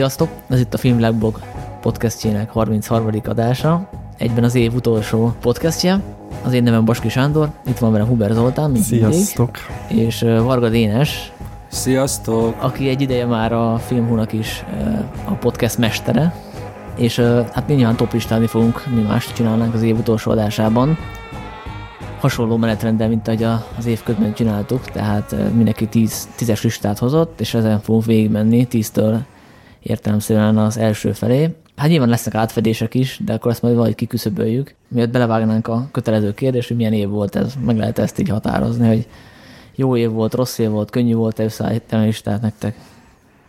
Sziasztok! Ez itt a Filmvilágblog podcastjének 33. adása. Egyben az év utolsó podcastje. Az én nevem Baski Sándor, itt van velem Huber Zoltán, mint Sziasztok! mindig, és Varga Dénes, Sziasztok! aki egy ideje már a Filmhúnak is a podcast mestere, és hát mi nyilván toplistálni fogunk, mi mást csinálnánk az év utolsó adásában. Hasonló menetrenddel, mint ahogy az év közben csináltuk, tehát mindenki 10, tízes listát hozott, és ezen fogunk végigmenni 10-től értelemszerűen az első felé. Hát nyilván lesznek átfedések is, de akkor ezt majd valahogy kiküszöböljük. Miatt belevágnánk a kötelező kérdés, hogy milyen év volt ez, meg lehet ezt így határozni, hogy jó év volt, rossz év volt, könnyű volt összeállítani a listát nektek.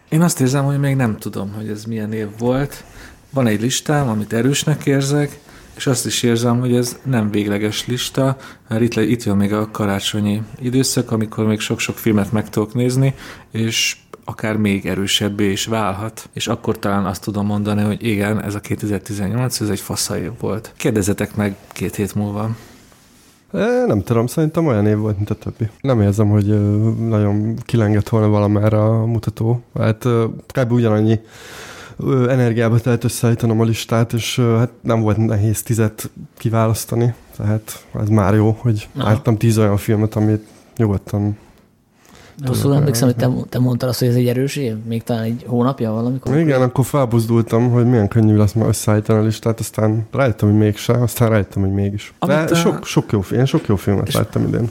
Én azt érzem, hogy még nem tudom, hogy ez milyen év volt. Van egy listám, amit erősnek érzek, és azt is érzem, hogy ez nem végleges lista, mert itt, itt jön még a karácsonyi időszak, amikor még sok-sok filmet meg tudok nézni, és akár még erősebbé is válhat. És akkor talán azt tudom mondani, hogy igen, ez a 2018, ez egy fasza év volt. Kérdezzetek meg két hét múlva. É, nem tudom, szerintem olyan év volt, mint a többi. Nem érzem, hogy nagyon kilengett volna valamerre a mutató. Hát kb. ugyanannyi energiába telt összeállítanom a listát, és hát nem volt nehéz tizet kiválasztani. Tehát ez már jó, hogy Aha. láttam tíz olyan filmet, amit nyugodtan... Rosszul emlékszem, hogy te, te mondtad azt, hogy ez egy erős év? Még talán egy hónapja valamikor? Igen, akkor felbuzdultam, hogy milyen könnyű lesz ma összeállítani a listát, aztán rájöttem, hogy mégse, aztán rájöttem, hogy mégis. De Amit a- sok, sok jó, film, én sok jó filmet És- láttam idén.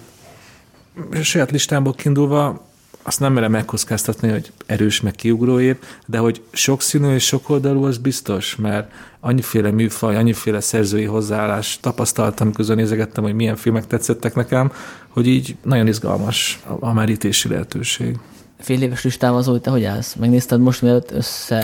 a saját listámból kiindulva azt nem merem megkockáztatni, hogy erős meg kiugró év, de hogy sokszínű és sokoldalú, az biztos, mert annyiféle műfaj, annyiféle szerzői hozzáállás tapasztaltam, miközben nézegettem, hogy milyen filmek tetszettek nekem, hogy így nagyon izgalmas a, merítési lehetőség. Fél éves listával Zoli, te hogy állsz? Megnézted most, mielőtt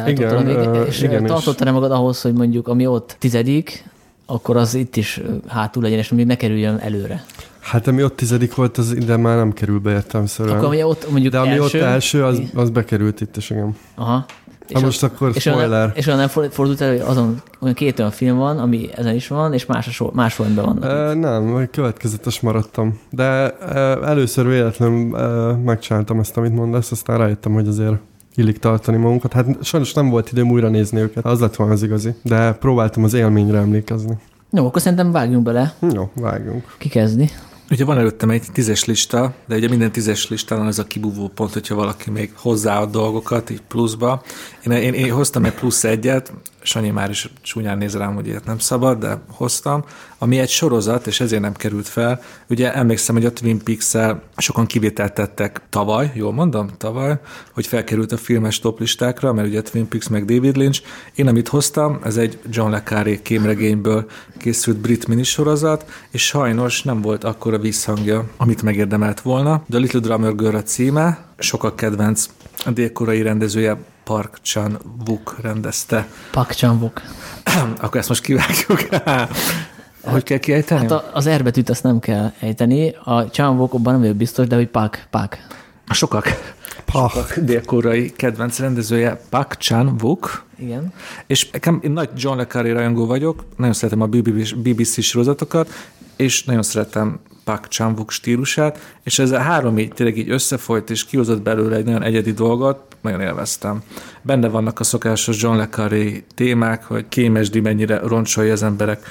Igen, a végig, és igen, tartottad-e magad ahhoz, hogy mondjuk ami ott tizedik, akkor az itt is hátul legyen, és még ne kerüljön előre. Hát ami ott tizedik volt, az ide már nem kerül be értelmszerűen. Akkor ami ott mondjuk De ami első, ott első, az, az bekerült itt is, igen. Aha. Na most akkor és olyan, spoiler. és olyan nem fordult elő, hogy azon olyan két olyan film van, ami ezen is van, és más, más sorrendben vannak. E, nem, következetes maradtam. De e, először véletlenül e, megcsináltam ezt, amit mondasz, aztán rájöttem, hogy azért illik tartani magunkat. Hát sajnos nem volt időm újra nézni őket, az lett volna az igazi. De próbáltam az élményre emlékezni. Jó, akkor szerintem vágjunk bele. Jó, vágjunk. Ki kezdi? Ugye van előttem egy tízes lista, de ugye minden tízes listán ez a kibúvó pont, hogyha valaki még hozzáad dolgokat így pluszba. Én, én, én hoztam egy plusz egyet, Sanyi már is csúnyán néz rám, hogy ilyet nem szabad, de hoztam, ami egy sorozat, és ezért nem került fel. Ugye emlékszem, hogy a Twin Peaks-el sokan kivételt tettek tavaly, jól mondom, tavaly, hogy felkerült a filmes toplistákra, mert ugye Twin Peaks meg David Lynch. Én, amit hoztam, ez egy John le Carré kémregényből készült brit minisorozat, és sajnos nem volt akkora visszhangja, amit megérdemelt volna. The Little Drummer Girl a címe, sokak kedvenc a dél-koreai rendezője Park Chan-wook rendezte. Pak Chan-wook. Akkor ezt most kivágjuk. Hogy kell kiejteni? Hát a, az R betűt azt nem kell ejteni, a Chan-wook abban nem vagyok biztos, de hogy Pak, Pak. Sokak, Sokak dél-koreai kedvenc rendezője Park Chan-wook, Igen. És nekem, én nagy John le Carré rajongó vagyok, nagyon szeretem a BBC sorozatokat, és nagyon szeretem Park chan stílusát, és ez a három így tényleg így összefolyt, és kihozott belőle egy nagyon egyedi dolgot, nagyon élveztem. Benne vannak a szokásos John le Carré témák, hogy kémesdi mennyire roncsolja az emberek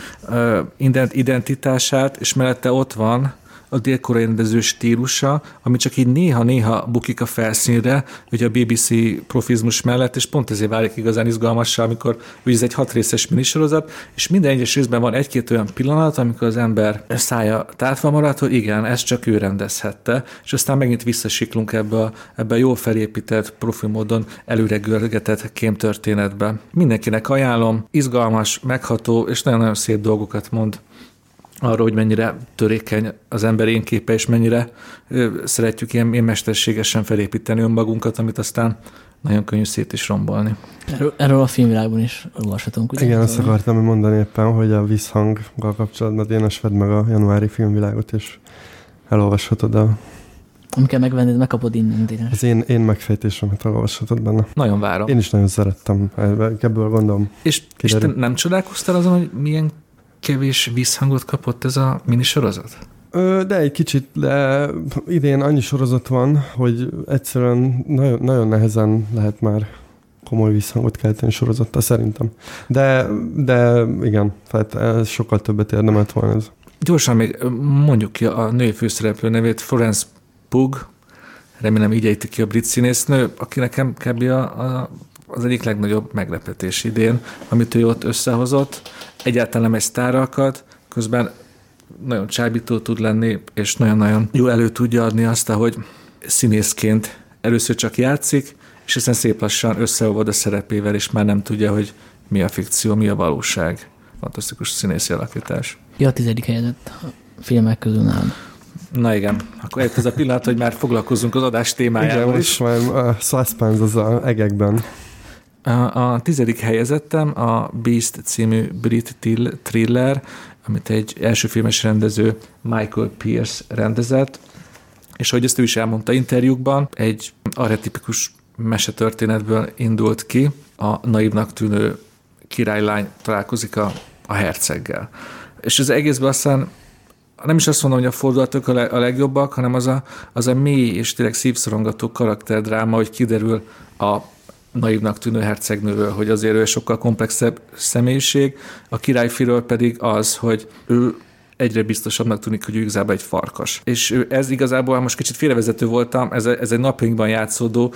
identitását, és mellette ott van a dél-koreai rendező stílusa, ami csak így néha-néha bukik a felszínre, ugye a BBC profizmus mellett, és pont ezért válik igazán izgalmassá, amikor ugye ez egy hat részes minisorozat, és minden egyes részben van egy-két olyan pillanat, amikor az ember szája tátva marad, hogy igen, ezt csak ő rendezhette, és aztán megint visszasiklunk ebbe a, ebbe a jól felépített, profi módon előre görgetett kémtörténetbe. Mindenkinek ajánlom, izgalmas, megható, és nagyon-nagyon szép dolgokat mond arról, hogy mennyire törékeny az ember én képe, és mennyire szeretjük ilyen, ilyen mesterségesen felépíteni önmagunkat, amit aztán nagyon könnyű szét is rombolni. Erről, erről a filmvilágban is olvashatunk. Ugye? Igen, azt akartam mondani éppen, hogy a visszhanggal kapcsolatban Dénes vedd meg a januári filmvilágot, és elolvashatod a, Nem kell megvenned, megkapod innen. Dénes. az én, én megfejtésemet elolvashatod benne. Nagyon várom. Én is nagyon szerettem, ebből gondolom. És, és te Kiderül. nem csodálkoztál azon, hogy milyen kevés visszhangot kapott ez a minisorozat? De egy kicsit, de idén annyi sorozat van, hogy egyszerűen nagyon, nagyon nehezen lehet már komoly visszhangot kelteni sorozattal szerintem. De, de igen, tehát ez sokkal többet érdemelt volna ez. Gyorsan még mondjuk ki a női főszereplő nevét, Florence Pug, remélem így ejti ki a brit színésznő, aki nekem kb. A, a, az egyik legnagyobb meglepetés idén, amit ő ott összehozott. Egyáltalán nem egy sztáralkat, közben nagyon csábító tud lenni, és nagyon-nagyon jó elő tudja adni azt, hogy színészként először csak játszik, és aztán szép lassan összeolvad a szerepével, és már nem tudja, hogy mi a fikció, mi a valóság. Fantasztikus színészi alakítás. Ja, a tizedik helyezett a filmek közül nálam. Na igen, akkor eljött ez a pillanat, hogy már foglalkozunk az adás témájával Igen, most már a suspense az a egekben. A, tizedik helyezettem a Beast című brit thriller, amit egy első filmes rendező Michael Pierce rendezett, és ahogy ezt ő is elmondta interjúkban, egy archetipikus mesetörténetből indult ki, a naívnak tűnő királylány találkozik a, a herceggel. És az egészben aztán nem is azt mondom, hogy a fordulatok a legjobbak, hanem az a, az a mély és tényleg szívszorongató karakterdráma, hogy kiderül a naívnak tűnő hercegnőről, hogy azért ő sokkal komplexebb személyiség, a királyfiről pedig az, hogy ő egyre biztosabbnak tűnik, hogy ő igazából egy farkas. És ez igazából, most kicsit félrevezető voltam, ez, ez egy napjainkban játszódó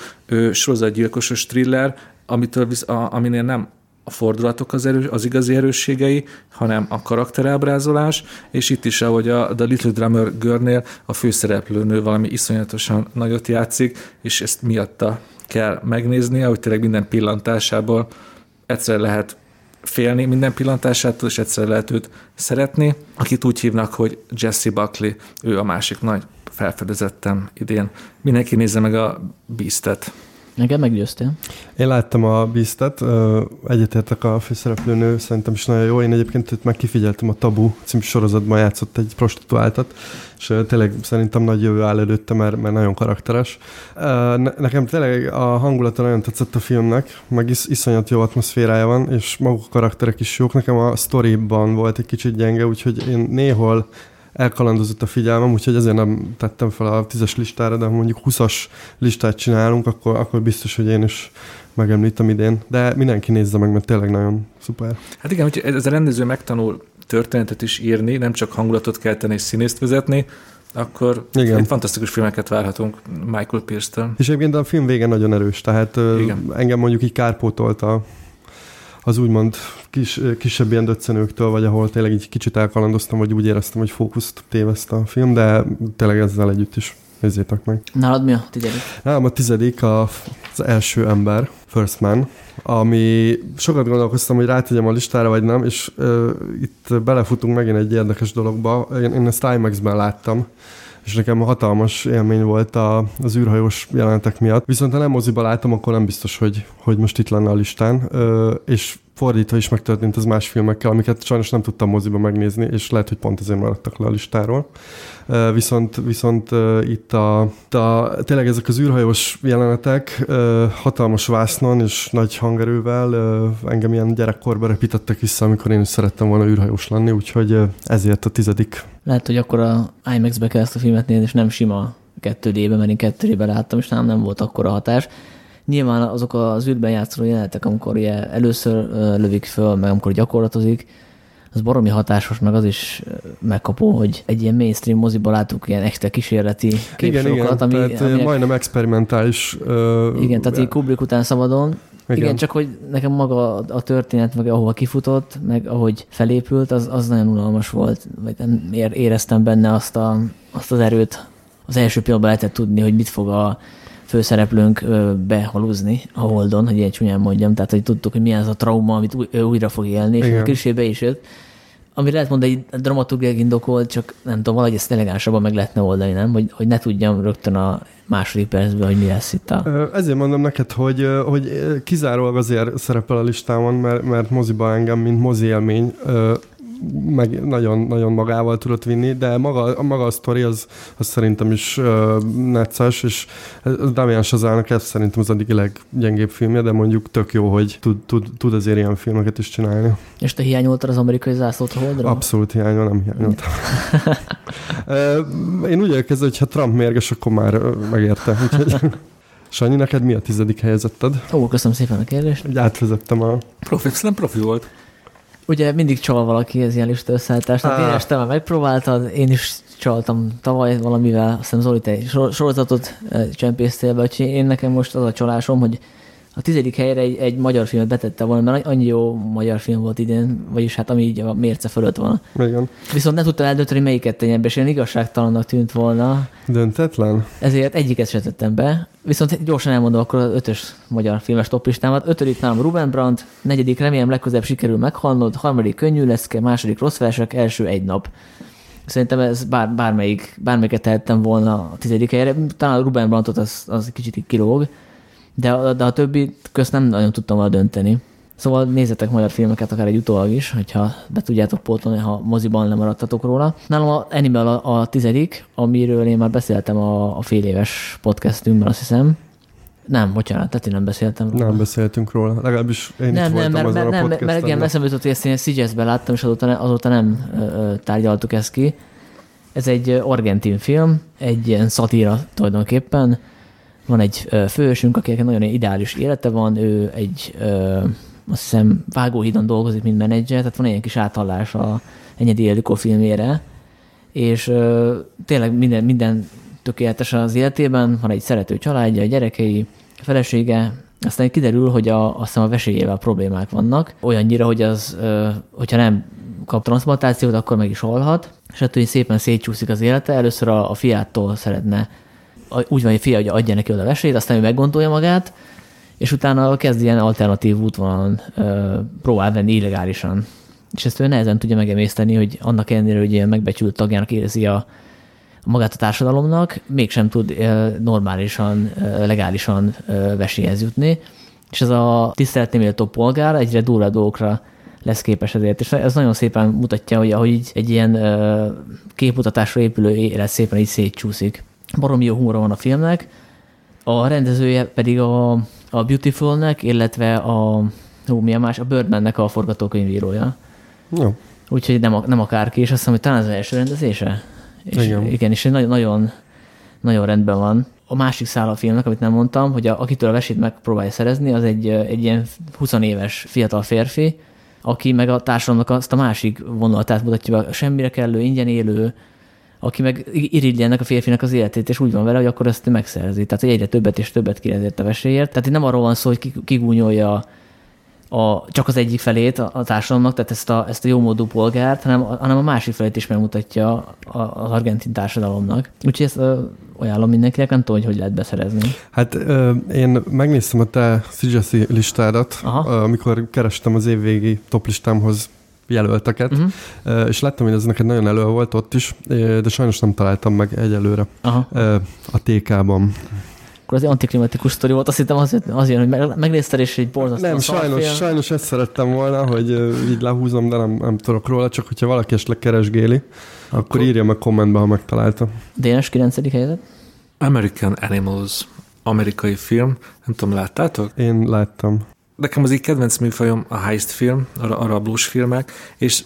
sorozatgyilkosos thriller, amitől, a, aminél nem a fordulatok az, erő, az igazi erősségei, hanem a karakterábrázolás, és itt is, ahogy a The Little Drummer Girl-nél a főszereplőnő valami iszonyatosan nagyot játszik, és ezt miatta kell megnézni, hogy tényleg minden pillantásából egyszer lehet félni minden pillantásától, és egyszer lehet őt szeretni, akit úgy hívnak, hogy Jesse Buckley, ő a másik nagy felfedezettem idén. Mindenki nézze meg a Beastet. Nekem meggyőztél. Én láttam a Beastet, egyetértek a főszereplőnő, szerintem is nagyon jó. Én egyébként őt meg kifigyeltem a Tabu című sorozatban játszott egy prostituáltat, és tényleg szerintem nagy jövő áll előtte, mert, mert nagyon karakteres. Nekem tényleg a hangulata nagyon tetszett a filmnek, meg is, iszonyat jó atmoszférája van, és maguk a karakterek is jók. Nekem a storyban volt egy kicsit gyenge, úgyhogy én néhol elkalandozott a figyelmem, úgyhogy ezért nem tettem fel a tízes listára, de ha mondjuk 20-as listát csinálunk, akkor, akkor biztos, hogy én is megemlítem idén. De mindenki nézze meg, mert tényleg nagyon szuper. Hát igen, hogy ez a rendező megtanul történetet is írni, nem csak hangulatot kelteni és színészt vezetni, akkor Igen. egy fantasztikus filmeket várhatunk Michael Pierce-től. És egyébként a film vége nagyon erős, tehát Igen. engem mondjuk így kárpótolta az úgymond kis, kisebb ilyen döccenőktől, vagy ahol tényleg így kicsit elkalandoztam, vagy úgy éreztem, hogy fókuszt téveszt a film, de tényleg ezzel együtt is nézzétek meg. Nálad mi a tizedik? Nálam a tizedik a, az első ember, First Man, ami sokat gondolkoztam, hogy rátegyem a listára, vagy nem, és uh, itt belefutunk megint egy érdekes dologba. Én, én ezt IMAX-ben láttam, és nekem hatalmas élmény volt a, az űrhajós jelenetek miatt. Viszont ha nem moziba látom, akkor nem biztos, hogy, hogy most itt lenne a listán. Ö, és fordítva is megtörtént az más filmekkel, amiket sajnos nem tudtam moziba megnézni, és lehet, hogy pont ezért maradtak le a listáról. Viszont, viszont itt a, a, tényleg ezek az űrhajós jelenetek hatalmas vásznon és nagy hangerővel engem ilyen gyerekkorba repítettek vissza, amikor én is szerettem volna űrhajós lenni, úgyhogy ezért a tizedik. Lehet, hogy akkor a IMAX-be kell ezt a filmet nézni, és nem sima 2D-be, mert én 2D-be láttam, és nem, nem volt akkor a hatás nyilván azok az űrben játszó jelenetek, amikor ugye először lövik föl, meg amikor gyakorlatozik, az baromi hatásos, meg az is megkapó, hogy egy ilyen mainstream moziba látunk ilyen extra kísérleti képsorokat, ami, tehát aminek, majdnem experimentális. Uh, igen, tehát így Kubrick után szabadon. Igen. igen, csak hogy nekem maga a történet, meg ahova kifutott, meg ahogy felépült, az, az nagyon unalmas volt. Vagy nem éreztem benne azt, a, azt az erőt. Az első pillanatban lehetett tudni, hogy mit fog a főszereplőnk behalúzni a Holdon, hogy ilyen csúnyán mondjam, tehát hogy tudtuk, hogy milyen az a trauma, amit ő újra fog élni, és Igen. a klisé is jött. Ami lehet mondani, egy dramaturgiai indokolt, csak nem tudom, valahogy ezt elegánsabban meg lehetne oldani, nem? Hogy, hogy ne tudjam rögtön a második percben, hogy mi lesz itt a... Ezért mondom neked, hogy, hogy kizárólag azért szerepel a listámon, mert, mert moziba engem, mint mozi élmény meg nagyon, nagyon magával tudott vinni, de maga, maga a sztori az, az szerintem is uh, necces, és Damian Sazának ez szerintem az egyik leggyengébb filmje, de mondjuk tök jó, hogy tud, tud, tud azért ilyen filmeket is csinálni. És te hiányoltad az amerikai zászlót a holdra? Abszolút hiányol, nem hiányoltam. Én úgy érkezem, hogy ha Trump mérges, akkor már megérte. Úgyhogy... Sanyi, neked mi a tizedik helyezetted? Ó, köszönöm szépen a kérdést. Úgy átvezettem a... Profi, nem profi volt. Ugye mindig csal valaki ez ilyen lista összeállítást. Hát én este már megpróbáltad, én is csaltam tavaly valamivel, azt hiszem Zoli, te sorozatot eh, csempésztél be, úgyhogy én nekem most az a csalásom, hogy a tizedik helyre egy, egy magyar filmet betette volna, mert annyi jó magyar film volt idén, vagyis hát ami így a mérce fölött van. Igen. Viszont nem tudtam eldönteni, melyiket tenjem be, és ilyen igazságtalannak tűnt volna, Döntetlen? ezért egyiket se tettem be. Viszont gyorsan elmondom akkor az ötös magyar filmes toplistámat. Ötödik nálam Ruben Brandt, negyedik remélem legközelebb sikerül meghalnod, harmadik könnyű leszke, második rossz versek, első egy nap. Szerintem ez bár, bármelyik, bármelyiket tehettem volna a tizedik helyre. Talán a Ruben Brandtot az, az kicsit így kilóg, de, a- de a többi közt nem nagyon tudtam volna dönteni. Szóval nézzetek magyar filmeket, akár egy utólag is, hogyha be tudjátok pótolni, ha moziban lemaradtatok róla. Nálam a Animal a, a tizedik, amiről én már beszéltem a, a fél éves podcastünkben, azt hiszem. Nem, bocsánat, tehát én nem beszéltem róla. Nem beszéltünk róla. Legalábbis én nem, itt nem, voltam mert, mert, a nem, mert podcasten, igen, eszembe jutott, hogy ezt én Szigyeszben láttam, és azóta, ne, azóta nem ö, tárgyaltuk ezt ki. Ez egy argentin film, egy ilyen szatíra tulajdonképpen. Van egy fősünk, akinek nagyon ideális élete van, ő egy azt hiszem vágóhídon dolgozik, mint menedzser, tehát van egy kis áthallás a Enyedi Ildikó filmjére, és ö, tényleg minden, minden tökéletes az életében, van egy szerető családja, gyerekei, felesége, aztán kiderül, hogy a, azt hiszem a vesélyével problémák vannak, olyannyira, hogy az, ö, hogyha nem kap transplantációt, akkor meg is halhat, és ettől szépen szétcsúszik az élete. Először a, a fiától szeretne, úgy van, hogy fia, hogy adja neki oda vesélyt, aztán ő meggondolja magát, és utána kezd ilyen alternatív útvonalon próbál venni illegálisan. És ezt ő nehezen tudja megemészteni, hogy annak ellenére, hogy ilyen megbecsült tagjának érzi a, magát a társadalomnak, mégsem tud normálisan, legálisan vesélyhez jutni. És ez a tiszteletni méltó polgár egyre durva dolgokra lesz képes ezért. És ez nagyon szépen mutatja, hogy ahogy így egy ilyen képmutatásra épülő élet szépen így szétcsúszik. Baromi jó humora van a filmnek, a rendezője pedig a, a Beautifulnek, illetve a, hú, mi a más, a Birdmannek a forgatókönyvírója. Jó. Úgyhogy nem, nem akárki, és azt hiszem, hogy talán az első rendezése. És Igen. igen, és nagyon, nagyon, nagyon rendben van. A másik szál a filmnek, amit nem mondtam, hogy a, akitől a vesét megpróbálja szerezni, az egy, egy ilyen 20 éves fiatal férfi, aki meg a társadalomnak azt a másik vonulatát mutatja be, semmire kellő, ingyen élő, aki meg irigyli ennek a férfinak az életét, és úgy van vele, hogy akkor ezt megszerzi. Tehát, hogy egyre többet és többet kér ezért a vesélyért. Tehát itt nem arról van szó, hogy ki- kigúnyolja a, csak az egyik felét a, a társadalomnak, tehát ezt a, ezt a jómódú polgárt, hanem, hanem a másik felét is megmutatja a, az argentin társadalomnak. Úgyhogy ezt ö, ajánlom mindenkinek, nem tudom, hogy hogy lehet beszerezni. Hát ö, én megnéztem a te Szigyeszi listádat, Aha. amikor kerestem az évvégi toplistámhoz jelölteket, Uh-huh. és láttam, hogy ez neked nagyon elő volt ott is, de sajnos nem találtam meg egyelőre Aha. a TK-ban. Akkor az egy antiklimatikus sztori volt, azt hittem azért, azért hogy meg- megnézted, és egy borzasztó Nem, sajnos, film. sajnos ezt szerettem volna, hogy így lehúzom, de nem, nem tudok róla, csak hogyha valaki esetleg keresgéli, akkor, akkor írja meg kommentbe, ha megtalálta. Dénes 9. helyzet? American Animals, amerikai film, nem tudom, láttátok? Én láttam. Nekem az egy kedvenc műfajom a heist film, a, a rablós filmek, és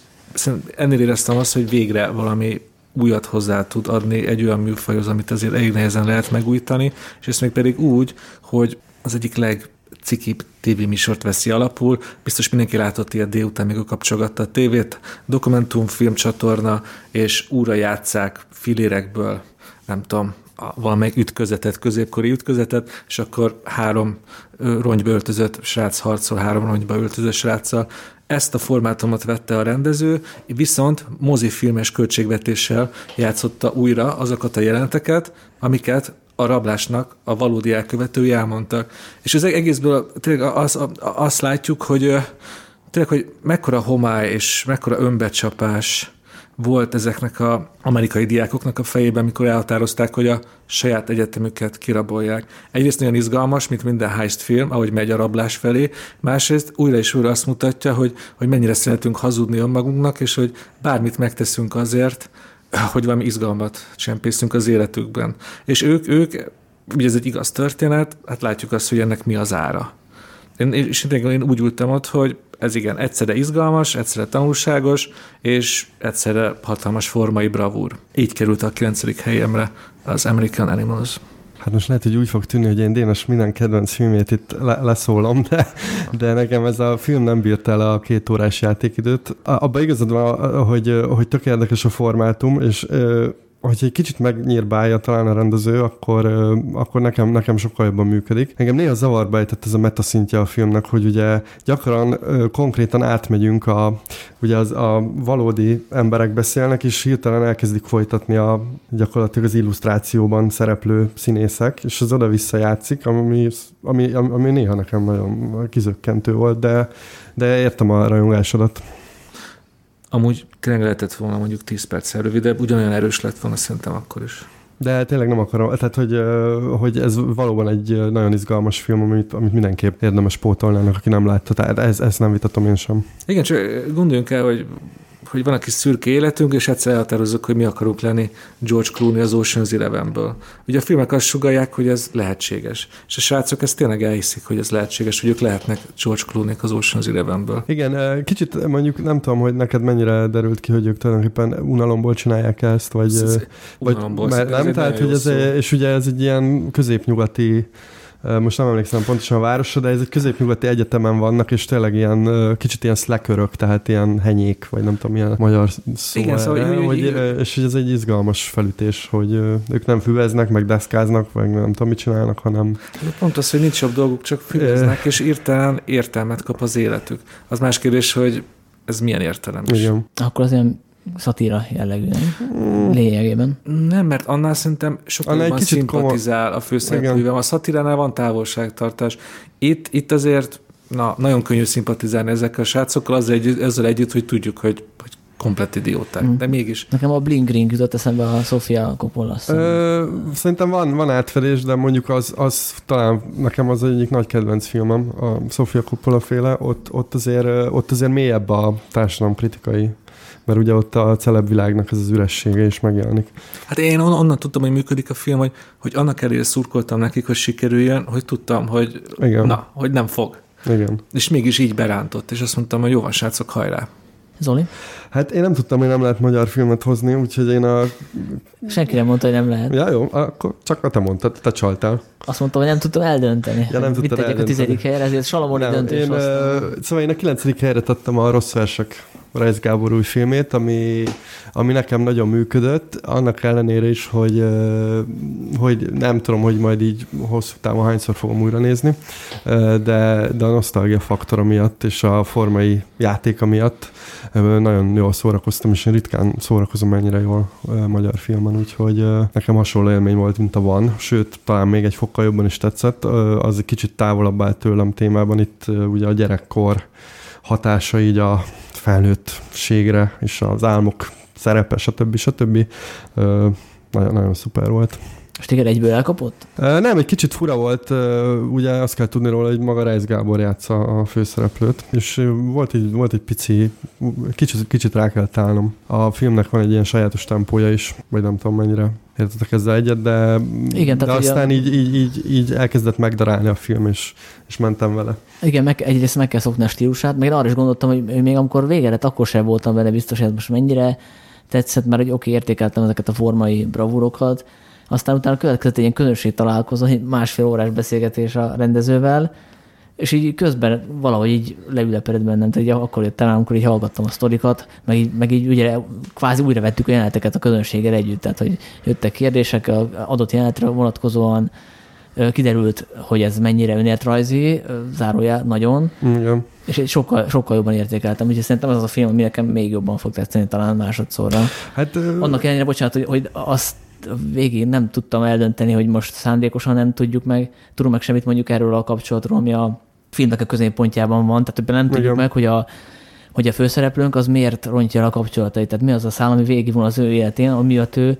ennél éreztem azt, hogy végre valami újat hozzá tud adni egy olyan műfajhoz, amit azért elég nehezen lehet megújítani, és ezt még pedig úgy, hogy az egyik legcikibb tévéműsort veszi alapul. Biztos mindenki látott ilyet délután, még kapcsolgatta a tévét. Dokumentumfilm csatorna, és újra játszák filérekből, nem tudom, a, valamelyik ütközetet, középkori ütközetet, és akkor három rongyba öltözött srác harcol, három rongyba öltözött sráccal. Ezt a formátumot vette a rendező, viszont mozifilmes költségvetéssel játszotta újra azokat a jelenteket, amiket a rablásnak a valódi elkövetői elmondtak. És az egészből tényleg az, az, azt látjuk, hogy tényleg, hogy mekkora homály és mekkora önbecsapás volt ezeknek az amerikai diákoknak a fejében, mikor elhatározták, hogy a saját egyetemüket kirabolják. Egyrészt nagyon izgalmas, mint minden heist film, ahogy megy a rablás felé, másrészt újra és újra azt mutatja, hogy, hogy mennyire szeretünk hazudni önmagunknak, és hogy bármit megteszünk azért, hogy valami izgalmat csempészünk az életükben. És ők, ők, ugye ez egy igaz történet, hát látjuk azt, hogy ennek mi az ára. Én, és én, úgy ültem ott, hogy ez igen, egyszerre izgalmas, egyszerre tanulságos, és egyszerre hatalmas formai bravúr. Így került a 9. helyemre az American Animals. Hát most lehet, hogy úgy fog tűnni, hogy én Dénes minden kedvenc filmét itt le- leszólom, de, de nekem ez a film nem bírt el a két órás játékidőt. Abban igazad van, hogy, hogy tök érdekes a formátum, és hogyha egy kicsit megnyírbálja talán a rendező, akkor, akkor nekem, nekem sokkal jobban működik. Engem néha zavarba ejtett ez a metaszintje a filmnek, hogy ugye gyakran konkrétan átmegyünk a, ugye az, a valódi emberek beszélnek, és hirtelen elkezdik folytatni a gyakorlatilag az illusztrációban szereplő színészek, és az oda-vissza játszik, ami, ami, ami néha nekem nagyon kizökkentő volt, de, de értem a rajongásodat. Amúgy tényleg lehetett volna mondjuk 10 perccel rövidebb, ugyanolyan erős lett volna szerintem akkor is. De tényleg nem akarom, tehát hogy, hogy ez valóban egy nagyon izgalmas film, amit, amit mindenképp érdemes pótolni annak, aki nem látta. Tehát ez, ezt nem vitatom én sem. Igen, csak gondoljunk el, hogy hogy van egy kis szürke életünk, és egyszer elhatározzuk, hogy mi akarunk lenni George Clooney az Ocean's Eleven-ből. Ugye a filmek azt sugalják, hogy ez lehetséges. És a srácok ezt tényleg elhiszik, hogy ez lehetséges, hogy ők lehetnek George Clooney az Ocean's Eleven-ből. Igen, kicsit mondjuk nem tudom, hogy neked mennyire derült ki, hogy ők tulajdonképpen unalomból csinálják ezt, vagy... Ez, vagy unalomból, mert nem, tehát, hogy ez, és ugye ez egy ilyen középnyugati most nem emlékszem pontosan a városra, de ez egy középnyugati egyetemen vannak, és tényleg ilyen kicsit ilyen szlekörök, tehát ilyen henyék, vagy nem tudom, milyen magyar szó Igen, szóval erre, szóval, hogy, hogy, és ez egy izgalmas felütés, hogy ők nem füveznek, meg deszkáznak, vagy nem tudom, mit csinálnak, hanem... Pont az, hogy nincs jobb dolguk, csak füveznek, és írtán értelmet kap az életük. Az más kérdés, hogy ez milyen értelem Igen. Akkor az ilyen szatíra jellegű? Lényegében. Nem, mert annál szerintem sokkal jobban szimpatizál komo- a főszereplővel. A szatiránál van távolságtartás. Itt, itt azért na, nagyon könnyű szimpatizálni ezekkel a srácokkal, azzal együtt, ezzel együtt, hogy tudjuk, hogy, hogy komplet idióták, mm. de mégis. Nekem a Bling Ring jutott eszembe a Sofia Coppola. Ö, szerintem van, van átfedés, de mondjuk az, az talán nekem az egyik nagy kedvenc filmem, a Sofia Coppola féle, ott, ott, azért, ott azért mélyebb a társadalomkritikai mert ugye ott a celebvilágnak ez az üressége is megjelenik. Hát én on- onnan tudtam, hogy működik a film, hogy, hogy annak elére szurkoltam nekik, hogy sikerüljön, hogy tudtam, hogy Igen. na, hogy nem fog. Igen. És mégis így berántott, és azt mondtam, hogy jó van, srácok, hajrá. Zoli? Hát én nem tudtam, hogy nem lehet magyar filmet hozni, úgyhogy én a... Senki nem mondta, hogy nem lehet. Ja, jó, akkor csak te mondtad, te csaltál. Azt mondtam, hogy nem tudtam eldönteni. Ja, nem tudtam eldönteni. a tizedik helyre, ezért Salamoni döntés én, uh, Szóval én a kilencedik helyre tettem a Rossz versek Rajz Gábor új filmét, ami, ami nekem nagyon működött, annak ellenére is, hogy, hogy nem tudom, hogy majd így hosszú távon hányszor fogom újra nézni, de, de a nosztalgia faktora miatt és a formai játéka miatt nagyon jól szórakoztam, és én ritkán szórakozom ennyire jól magyar filmen, úgyhogy nekem hasonló élmény volt, mint a van, sőt, talán még egy fokkal jobban is tetszett, az egy kicsit távolabb állt tőlem témában, itt ugye a gyerekkor hatása így a felnőttségre, és az álmok szerepe, stb. stb. Nagyon, nagyon szuper volt. És téged egyből elkapott? Nem, egy kicsit fura volt, ugye azt kell tudni róla, hogy maga Reis Gábor játsza a főszereplőt, és volt egy, volt egy pici, kicsit, kicsit rá kell állnom. A filmnek van egy ilyen sajátos tempója is, vagy nem tudom mennyire értetek ezzel egyet, de, Igen, de aztán a... így, így, így, így elkezdett megdarálni a film, és, és mentem vele. Igen, meg, egyrészt meg kell szokni a stílusát, meg arra is gondoltam, hogy még amikor vége lett, akkor sem voltam vele biztos, hogy most mennyire tetszett, mert hogy oké, okay, értékeltem ezeket a formai bravúrokat, aztán utána következett egy ilyen közönség találkozó, másfél órás beszélgetés a rendezővel, és így közben valahogy így leülepedett bennem, tehát így akkor jöttem el, amikor így hallgattam a sztorikat, meg így, meg így ugye kvázi újra vettük a jeleneteket a közönséggel együtt, tehát hogy jöttek kérdések adott jelenetre vonatkozóan, kiderült, hogy ez mennyire önéletrajzi, zárójel nagyon, Igen. és egy sokkal, sokkal jobban értékeltem, úgyhogy szerintem az az a film, ami nekem még jobban fog tetszeni talán másodszorra. Hát, Annak ellenére, bocsánat, hogy, hogy azt végén nem tudtam eldönteni, hogy most szándékosan nem tudjuk meg, tudom meg semmit mondjuk erről a kapcsolatról, ami a filmnek a középpontjában van, tehát nem tudjuk meg, hogy a, hogy a főszereplőnk az miért rontja el a kapcsolatait, tehát mi az a szál, ami végigvon az ő életén, ami a ő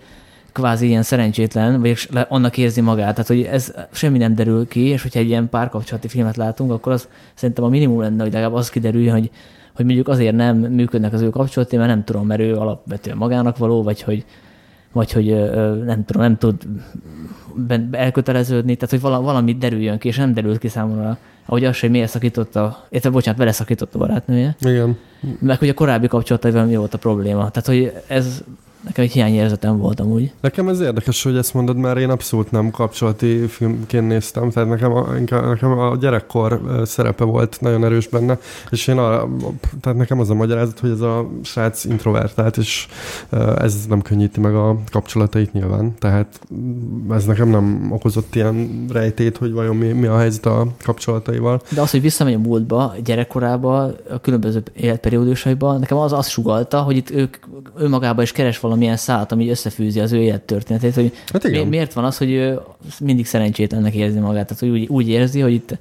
kvázi ilyen szerencsétlen, vagy annak érzi magát. Tehát, hogy ez semmi nem derül ki, és hogyha egy ilyen párkapcsolati filmet látunk, akkor az szerintem a minimum lenne, hogy legalább az kiderül, hogy, hogy mondjuk azért nem működnek az ő kapcsolatai, mert nem tudom, mert ő alapvetően magának való, vagy hogy, vagy hogy nem tudom, nem tud elköteleződni, tehát hogy valami derüljön ki, és nem derült ki számomra, ahogy az, hogy miért szakította, érte, bocsánat, vele szakította a barátnője. Igen. Meg hogy a korábbi kapcsolataival mi volt a probléma. Tehát, hogy ez nekem egy hiányérzetem volt amúgy. Nekem ez érdekes, hogy ezt mondod, mert én abszolút nem kapcsolati filmként néztem, tehát nekem a, nekem a gyerekkor szerepe volt nagyon erős benne, és én a, tehát nekem az a magyarázat, hogy ez a srác introvertált, és ez nem könnyíti meg a kapcsolatait nyilván, tehát ez nekem nem okozott ilyen rejtét, hogy vajon mi, mi a helyzet a kapcsolataival. De az, hogy visszamegy a múltba, gyerekkorába, a különböző életperiódusaiban, nekem az azt sugalta, hogy itt ők önmagában is keres valamilyen szállat, ami összefűzi az ő élettörténetét, hogy hát igen. miért van az, hogy ő mindig szerencsétlennek érzi magát, tehát hogy úgy, úgy érzi, hogy itt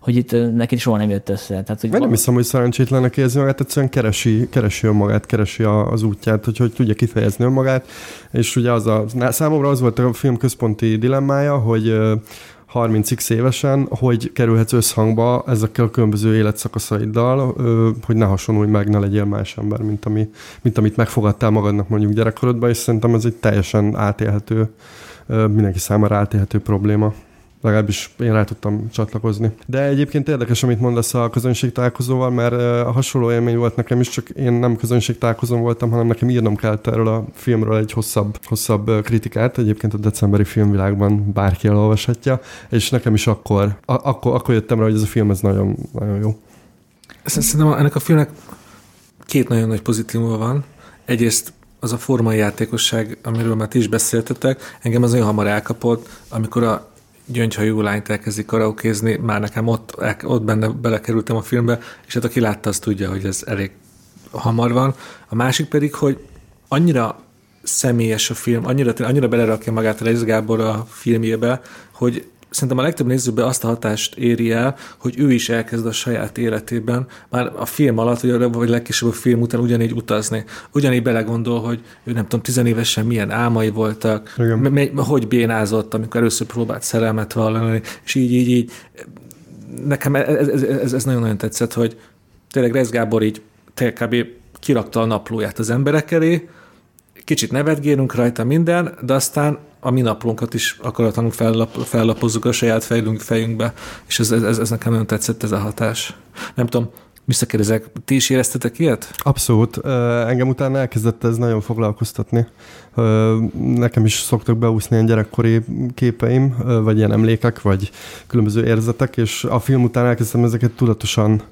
hogy itt neki soha nem jött össze. Tehát, hogy nem hiszem, hogy szerencsétlenek érzi magát, egyszerűen keresi, keresi önmagát, keresi az útját, hogy, hogy tudja kifejezni önmagát, és ugye az a, számomra az volt a film központi dilemmája, hogy 30x évesen, hogy kerülhetsz összhangba ezekkel a különböző életszakaszaiddal, hogy ne hasonlulj meg, ne legyél más ember, mint, ami, mint amit megfogadtál magadnak mondjuk gyerekkorodban, és szerintem ez egy teljesen átélhető, mindenki számára átélhető probléma legalábbis én rá tudtam csatlakozni. De egyébként érdekes, amit mondasz a közönség találkozóval, mert a hasonló élmény volt nekem is, csak én nem közönség találkozón voltam, hanem nekem írnom kellett erről a filmről egy hosszabb, hosszabb kritikát. Egyébként a decemberi filmvilágban bárki elolvashatja, és nekem is akkor, akkor, akkor jöttem rá, hogy ez a film ez nagyon, nagyon jó. Szerintem ennek a filmnek két nagyon nagy pozitívuma van. Egyrészt az a formai játékosság, amiről már ti is beszéltetek, engem az olyan hamar elkapott, amikor a gyöngyhajú lányt elkezdi karaokézni, már nekem ott, ott benne belekerültem a filmbe, és hát aki látta, az tudja, hogy ez elég hamar van. A másik pedig, hogy annyira személyes a film, annyira, annyira belerakja magát a Gábor a filmjébe, hogy szerintem a legtöbb nézőbe azt a hatást éri el, hogy ő is elkezd a saját életében, már a film alatt, vagy, vagy legkisebb a film után ugyanígy utazni. Ugyanígy belegondol, hogy ő nem tudom, tizenévesen milyen álmai voltak, m- hogy bénázott, amikor először próbált szerelmet vallani, és így, így, így. Nekem ez, ez, ez, ez nagyon-nagyon tetszett, hogy tényleg Rez Gábor így kb. kirakta a naplóját az emberek elé, kicsit nevetgélünk rajta minden, de aztán a mi naplónkat is akaratlanul fellap, fellapozzuk a saját fejünk, fejünkbe, és ez, ez, ez nekem nagyon tetszett ez a hatás. Nem tudom, visszakérdezek, ti is éreztetek ilyet? Abszolút. Engem utána elkezdett ez nagyon foglalkoztatni. Nekem is szoktak beúszni ilyen gyerekkori képeim, vagy ilyen emlékek, vagy különböző érzetek, és a film után elkezdtem ezeket tudatosan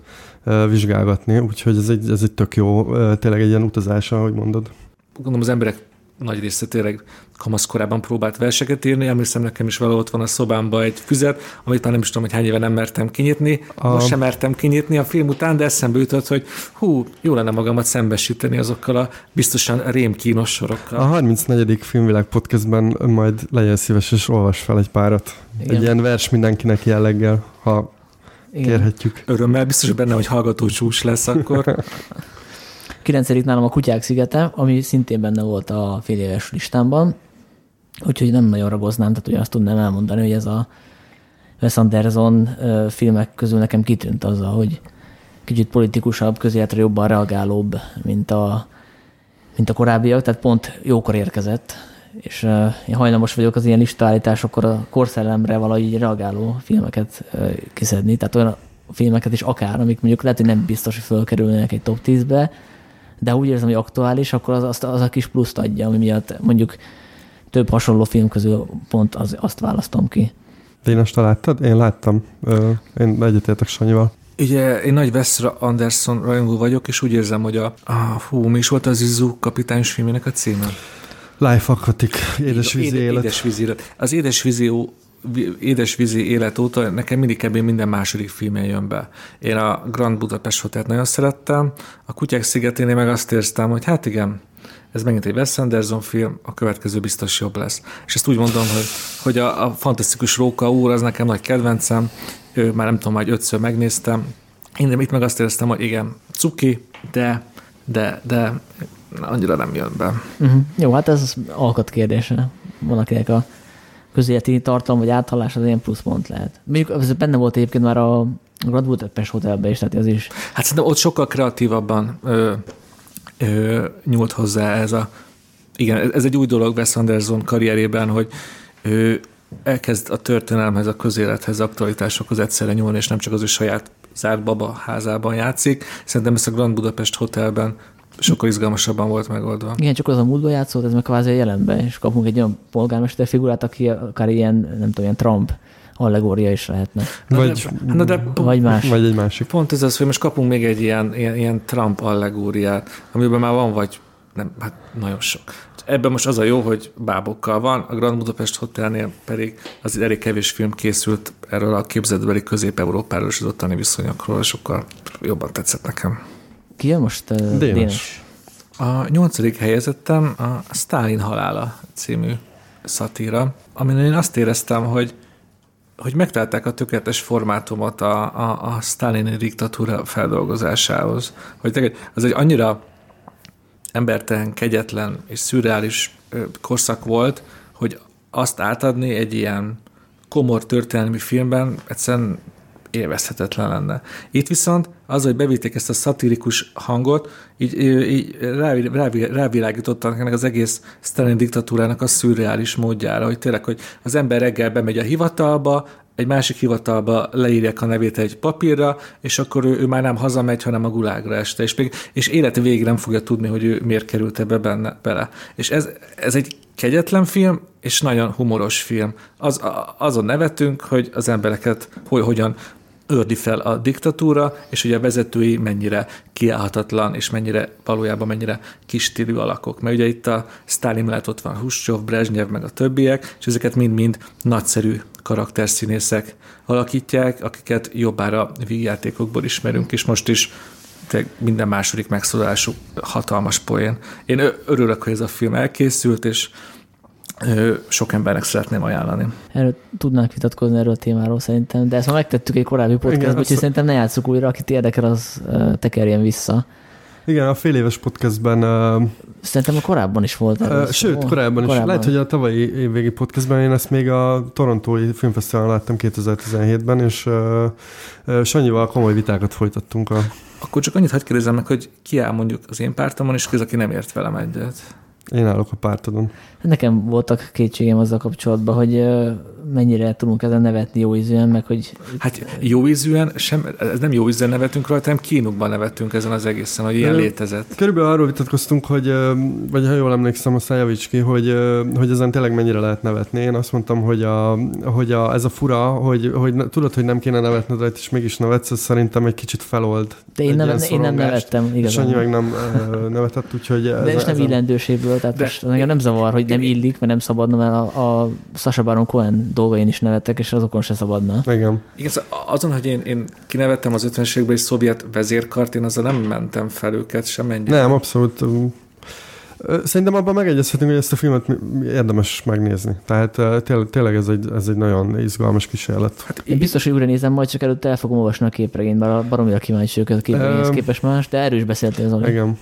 vizsgálgatni, úgyhogy ez egy, ez egy tök jó, tényleg egy ilyen utazás, ahogy mondod. Gondolom az emberek nagy része tényleg kamaszkorában próbált verseket írni. Emlékszem, nekem is valahol ott van a szobámban egy füzet, amit már nem is tudom, hogy hány éve nem mertem kinyitni. A... Most sem mertem kinyitni a film után, de eszembe jutott, hogy hú, jó lenne magamat szembesíteni azokkal a biztosan rémkínos sorokkal. A 34. filmvilág podcastben majd legyen szíves, és olvas fel egy párat. Igen. Egy ilyen vers mindenkinek jelleggel, ha Igen. kérhetjük. Örömmel biztos benne, hogy hallgató csúcs lesz akkor. Kilencedik nálam a Kutyák szigete, ami szintén benne volt a fél éves listámban, úgyhogy nem nagyon ragoznám, tehát ugye azt tudnám elmondani, hogy ez a Wes Anderson filmek közül nekem kitűnt azzal, hogy kicsit politikusabb, közéletre jobban reagálóbb, mint a, mint a korábbiak, tehát pont jókor érkezett, és uh, én hajlamos vagyok az ilyen listaállításokkor a korszellemre valahogy reagáló filmeket kiszedni, tehát olyan filmeket is akár, amik mondjuk lehet, hogy nem biztos, hogy fölkerülnének egy top 10-be, de úgy érzem, hogy aktuális, akkor az, az, az a kis pluszt adja, ami miatt mondjuk több hasonló film közül pont az, azt választom ki. Dénes, te láttad? Én láttam. Én egyetértek Sanyival. Ugye én nagy Wes Anderson rajongó vagyok, és úgy érzem, hogy a, a hú, mi is volt az Izu kapitányos filmének a címe? Life Aquatic, édesvízi élet. Édesvízi élet. Az édesvízi édesvízi élet óta nekem mindig kb. minden második filmje jön be. Én a Grand Budapest Hotelt nagyon szerettem, a Kutyák szigeténél meg azt érztem, hogy hát igen, ez megint egy Wes Anderson film, a következő biztos jobb lesz. És ezt úgy mondom, hogy, hogy a, a Fantasztikus Róka úr az nekem nagy kedvencem, ő, már nem tudom, hogy ötször megnéztem. Én itt meg azt éreztem, hogy igen, cuki, de, de, de annyira nem jön be. Uh-huh. Jó, hát ez alkat kérdése. Van, akinek a közéleti tartalom vagy áthallás az ilyen pluszpont lehet. Mondjuk ez benne volt egyébként már a Grand Budapest Hotelben is, tehát ez is. Hát szerintem ott sokkal kreatívabban ö, ö, nyúlt hozzá ez a igen, ez egy új dolog Wes Anderson karrierében, hogy ő elkezd a történelemhez, a közélethez, az aktualitásokhoz egyszerre nyúlni, és nem csak az ő saját zárt baba házában játszik. Szerintem ezt a Grand Budapest Hotelben sokkal izgalmasabban volt megoldva. Igen, csak az a múltban játszott, ez meg kvázi a jelenben, és kapunk egy olyan polgármester figurát, aki akár ilyen, nem tudom, ilyen Trump allegória is lehetne. Vagy, de, na de, Vagy más. vagy egy másik. Pont ez az, hogy most kapunk még egy ilyen, ilyen, ilyen Trump allegóriát, amiben már van vagy nem, hát nagyon sok. Ebben most az a jó, hogy bábokkal van, a Grand Budapest Hotelnél pedig az elég kevés film készült erről a képzetbeli közép-európáról és az ottani viszonyokról, sokkal jobban tetszett nekem. Ki jön most? Uh, Dénes. Dénes. A nyolcadik helyezettem a Stalin halála című szatíra, amin én azt éreztem, hogy hogy megtalálták a tökéletes formátumot a, a, a Stalini diktatúra feldolgozásához. Hogy az egy annyira embertelen, kegyetlen és szürreális korszak volt, hogy azt átadni egy ilyen komor történelmi filmben egyszerűen élvezhetetlen lenne. Itt viszont az, hogy bevitték ezt a szatirikus hangot, így, így rávi- rávi- rávilágítottak ennek az egész Stalin diktatúrának a szürreális módjára, hogy tényleg, hogy az ember reggel bemegy a hivatalba, egy másik hivatalba leírják a nevét egy papírra, és akkor ő, ő már nem hazamegy, hanem a gulágra este, és, még, és élet végig nem fogja tudni, hogy ő miért került ebbe benne, bele. És ez, ez egy kegyetlen film, és nagyon humoros film. Az, azon nevetünk, hogy az embereket hogy, hogyan ördi fel a diktatúra, és hogy a vezetői mennyire kiállhatatlan, és mennyire valójában mennyire kis stílű alakok. Mert ugye itt a Stalin mellett ott van Huscsov, Brezsnyev, meg a többiek, és ezeket mind-mind nagyszerű karakterszínészek alakítják, akiket jobbára vígjátékokból ismerünk, és most is minden második megszólalásuk hatalmas poén. Én örülök, hogy ez a film elkészült, és sok embernek szeretném ajánlani. Erről tudnánk vitatkozni erről a témáról szerintem, de ezt már megtettük egy korábbi podcastban, úgyhogy szerintem ne játsszuk újra, akit érdekel, az tekerjen vissza. Igen, a fél éves podcastben, uh, Szerintem a korábban is volt. erről uh, sőt, korábban is. Korábban. Lehet, hogy a tavalyi évvégi podcastben én ezt még a Torontói Filmfesztiválon láttam 2017-ben, és uh, Sanyival komoly vitákat folytattunk a Akkor csak annyit hagyd kérdezzem meg, hogy ki áll mondjuk az én pártomon, és ki az, aki nem ért velem egyet. Én állok a pártodon. Nekem voltak kétségem azzal kapcsolatban, hogy mennyire tudunk ezen nevetni jó ízűen, meg hogy Hát jó ízűen, sem, ez nem jó ízűen nevetünk rajta, hanem kínukban nevetünk ezen az egészen, hogy ilyen létezett. Körülbelül arról vitatkoztunk, hogy, vagy ha jól emlékszem, a javíts ki, hogy, hogy ezen tényleg mennyire lehet nevetni. Én azt mondtam, hogy, a, hogy a, ez a fura, hogy, hogy tudod, hogy nem kéne nevetned rajta, és mégis nevetsz, ez szerintem egy kicsit felold. de én nem, én nem nevettem És Sanyi meg igazán. nem nevetett, úgyhogy ez, De és nem ez illendőségből, tehát De- most engem nem zavar, hogy nem illik, mert nem szabadna, mert a, a Sasha Baron Cohen dolgain is nevettek, és azokon se szabadna. Igen. Igen, szóval azon, hogy én, én kinevettem az 50-es években egy szovjet vezérkart, én azzal nem mentem fel őket semennyire. Nem, abszolút. Szerintem abban megegyezhetünk, hogy ezt a filmet érdemes megnézni. Tehát tényleg, ez, egy, ez egy nagyon izgalmas kísérlet. Hát Én biztos, hogy újra nézem, majd csak előtte el fogom olvasni a képregényt, bár baromira kíváncsi őket a képregényhez képes más, de erről is beszéltél, Zoli. Igen.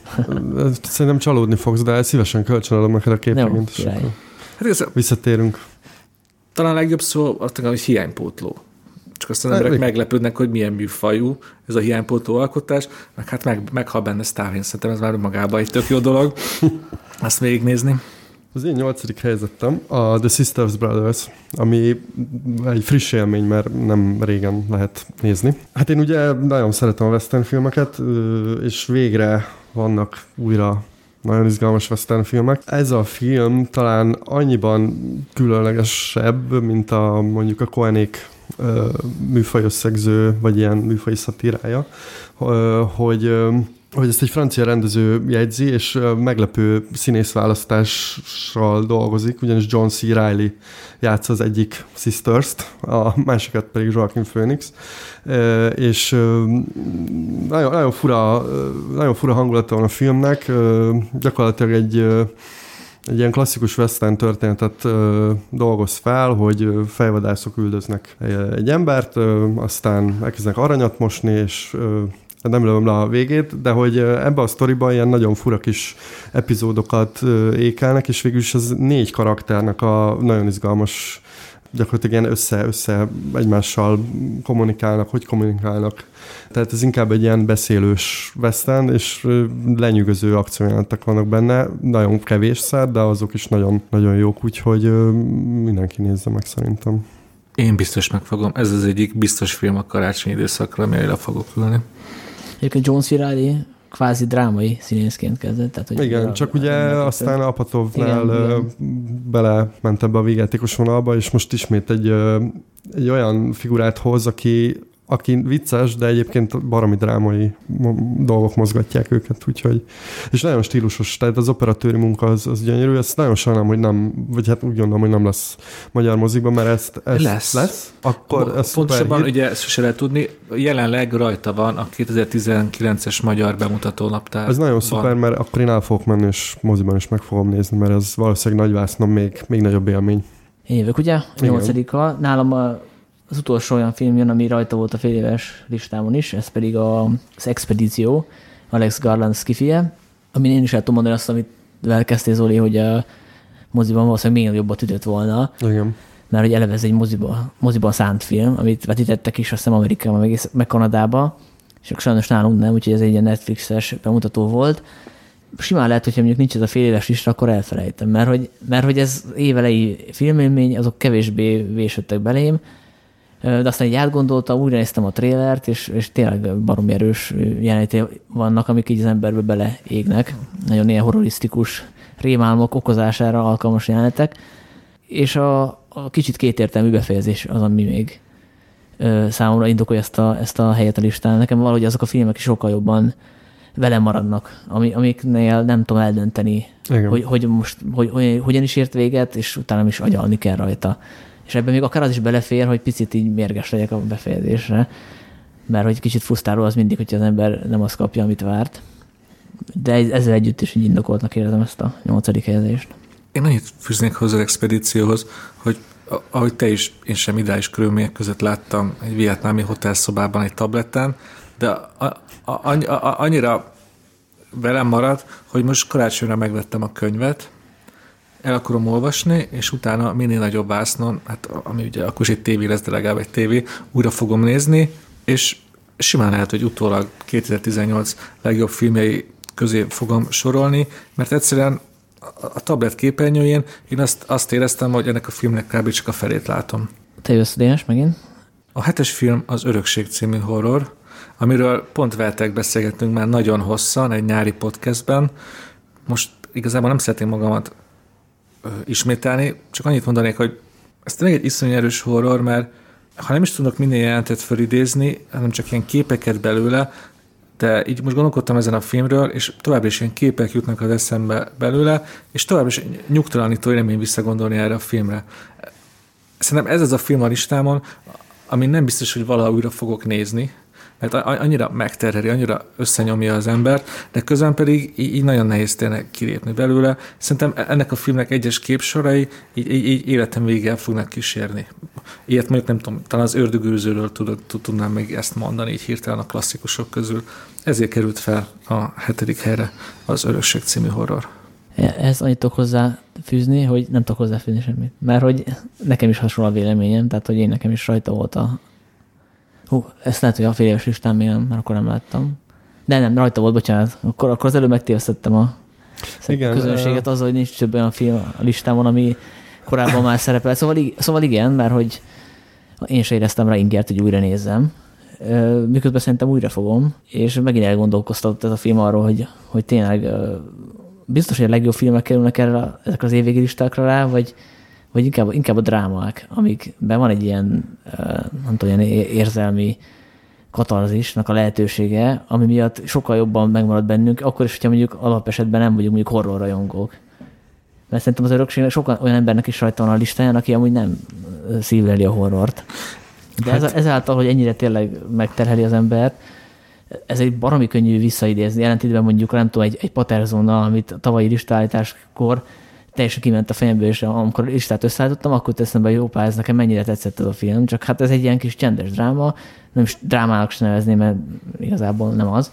Szerintem csalódni fogsz, de szívesen kölcsönadom neked a Jó, képregényt. akkor Hát ez Visszatérünk. Talán a legjobb szó, azt mondom, hogy hiánypótló. Csak aztán az Hát, emberek igen. meglepődnek, hogy milyen műfajú ez a hiánypótló alkotás, meg hát meg, meghal benne Stalin, szerintem ez már magában egy tök jó dolog. Azt végignézni. Az én nyolcadik helyzetem a The Sisters Brothers, ami egy friss élmény, mert nem régen lehet nézni. Hát én ugye nagyon szeretem a western filmeket, és végre vannak újra nagyon izgalmas western filmek. Ez a film talán annyiban különlegesebb, mint a mondjuk a Koenék ö, műfaj összegző, vagy ilyen műfaj szatírája, hogy hogy ezt egy francia rendező jegyzi, és meglepő színészválasztással dolgozik, ugyanis John C. Reilly játsza az egyik Sisters-t, a másikat pedig Joaquin Phoenix, és nagyon, nagyon, fura, nagyon fura hangulata van a filmnek, gyakorlatilag egy egy ilyen klasszikus western történetet ö, dolgoz fel, hogy fejvadászok üldöznek egy embert, ö, aztán elkezdenek aranyat mosni, és ö, nem lövöm le a végét, de hogy ebbe a sztoriban ilyen nagyon fura kis epizódokat ékelnek, és végül is az négy karakternek a nagyon izgalmas gyakorlatilag ilyen össze, össze egymással kommunikálnak, hogy kommunikálnak. Tehát ez inkább egy ilyen beszélős western, és lenyűgöző akciójelentek vannak benne, nagyon kevés szár, de azok is nagyon, nagyon jók, úgyhogy mindenki nézze meg szerintem. Én biztos megfogom. Ez az egyik biztos film a karácsonyi időszakra, amire le fogok ülni. Egyébként John C. Reilly kvázi drámai színészként kezdett. Tehát, hogy Igen, csak ugye a, aztán Apatovnál Igen, bele ment ebbe a végjátékos vonalba, és most ismét egy, egy olyan figurát hoz, aki aki vicces, de egyébként baromi drámai dolgok mozgatják őket, úgyhogy, és nagyon stílusos, tehát az operatőri munka az, az gyönyörű, ezt nagyon sajnálom, hogy nem, vagy hát úgy gondolom, hogy nem lesz magyar mozikban, mert ezt, ezt lesz. lesz, akkor ez Pontosabban ugye ezt se lehet tudni, jelenleg rajta van a 2019-es magyar bemutató naptár. Ez nagyon szuper, mert akkor én el fogok menni, és moziban is meg fogom nézni, mert ez valószínűleg nagyvásznom még, még nagyobb élmény. Én jövök, ugye? A nyolcadika. Nálam a az utolsó olyan film jön, ami rajta volt a fél éves listámon is, ez pedig a, az Expedíció, Alex Garland skifie, amin én is el tudom mondani azt, amit elkezdtél Zoli, hogy a moziban valószínűleg még jobbat ütött volna. Igen. Mert hogy eleve ez egy moziba, moziban szánt film, amit vetítettek is, azt hiszem Amerikában, meg, meg Kanadába, és sajnos nálunk nem, úgyhogy ez egy ilyen Netflixes bemutató volt. Simán lehet, hogyha mondjuk nincs ez a fél éves lista, akkor elfelejtem, mert hogy, mert hogy ez évelei filmélmény, azok kevésbé vésődtek belém, de aztán így átgondoltam, újra néztem a trélert, és, és tényleg barom erős jelenetek vannak, amik így az emberbe beleégnek. Nagyon ilyen horrorisztikus rémálmok okozására alkalmas jelenetek. És a, a kicsit kétértelmű befejezés az, ami még ö, számomra indokolja ezt a, ezt a helyet a listán. Nekem valahogy azok a filmek is sokkal jobban velem maradnak, ami, amiknél nem tudom eldönteni, hogy, hogy most hogy, hogy, hogyan is ért véget, és utána is agyalni kell rajta és ebben még akár az is belefér, hogy picit így mérges legyek a befejezésre, mert hogy kicsit frusztráló az mindig, hogyha az ember nem azt kapja, amit várt. De ezzel együtt is így indokoltnak érzem ezt a nyolcadik helyezést. Én annyit fűznék hozzá az expedícióhoz, hogy ahogy te is, én sem ideális körülmények között láttam egy vietnámi hotelszobában egy tabletten, de a, a, a, annyira velem maradt, hogy most karácsonyra megvettem a könyvet, el akarom olvasni, és utána minél nagyobb vásznon, hát ami ugye akkor is egy tévé lesz, de legalább egy tévé, újra fogom nézni, és simán lehet, hogy utólag 2018 legjobb filmjei közé fogom sorolni, mert egyszerűen a tablet képernyőjén én azt, azt éreztem, hogy ennek a filmnek kb. csak a felét látom. Te jössz, Dénes, megint? A hetes film az Örökség című horror, amiről pont veltek beszélgettünk már nagyon hosszan egy nyári podcastben. Most igazából nem szeretném magamat ismételni, csak annyit mondanék, hogy ez tényleg egy iszonyú erős horror, mert ha nem is tudok minden jelentet felidézni, hanem csak ilyen képeket belőle, de így most gondolkodtam ezen a filmről, és továbbra is ilyen képek jutnak az eszembe belőle, és továbbra is nyugtalanító élmény visszagondolni erre a filmre. Szerintem ez az a film a listámon, ami nem biztos, hogy valaha újra fogok nézni, mert annyira megterheli, annyira összenyomja az embert, de közben pedig így nagyon nehéz tényleg kilépni belőle. Szerintem e- ennek a filmnek egyes képsorai így, így, így életem végig fognak kísérni. Ilyet mondjuk nem tudom, talán az ördögőzőről tudnám még ezt mondani, így hirtelen a klasszikusok közül. Ezért került fel a hetedik helyre az Örökség című horror. Ez annyit tudok hozzá fűzni, hogy nem tudok hozzáfűzni semmit. Mert hogy nekem is hasonló a véleményem, tehát hogy én nekem is rajta volt a Hú, ezt lehet, hogy a fél éves listán még nem, mert akkor nem láttam. De nem, rajta volt, bocsánat. Akkor, akkor az előbb megtévesztettem a igen, közönséget azzal, hogy nincs több olyan film a listámon, ami korábban már szerepelt. Szóval, szóval igen, mert hogy én se éreztem rá ingert, hogy újra nézzem. Miközben szerintem újra fogom, és megint elgondolkoztatott ez a film arról, hogy, hogy tényleg biztos, hogy a legjobb filmek kerülnek erre, ezek az évvégi listákra rá, vagy, vagy inkább, inkább a drámák, amikben van egy ilyen, nem tudom, ilyen érzelmi katarzisnak a lehetősége, ami miatt sokkal jobban megmarad bennünk, akkor is, hogyha mondjuk alapesetben nem vagyunk mondjuk horror rajongók. Mert szerintem az örökségnek sokan olyan embernek is rajta van a listáján, aki amúgy nem szívleli a horrort. De hát... ez, ezáltal, hogy ennyire tényleg megterheli az embert, ez egy baromi könnyű visszaidézni. Jelentétben mondjuk, nem tudom, egy, egy paterzona, amit a tavalyi listállításkor teljesen kiment a fejemből, és amikor listát összeállítottam, akkor teszem be, jó pár, ez nekem mennyire tetszett ez a film, csak hát ez egy ilyen kis csendes dráma, nem is drámának sem nevezném, mert igazából nem az.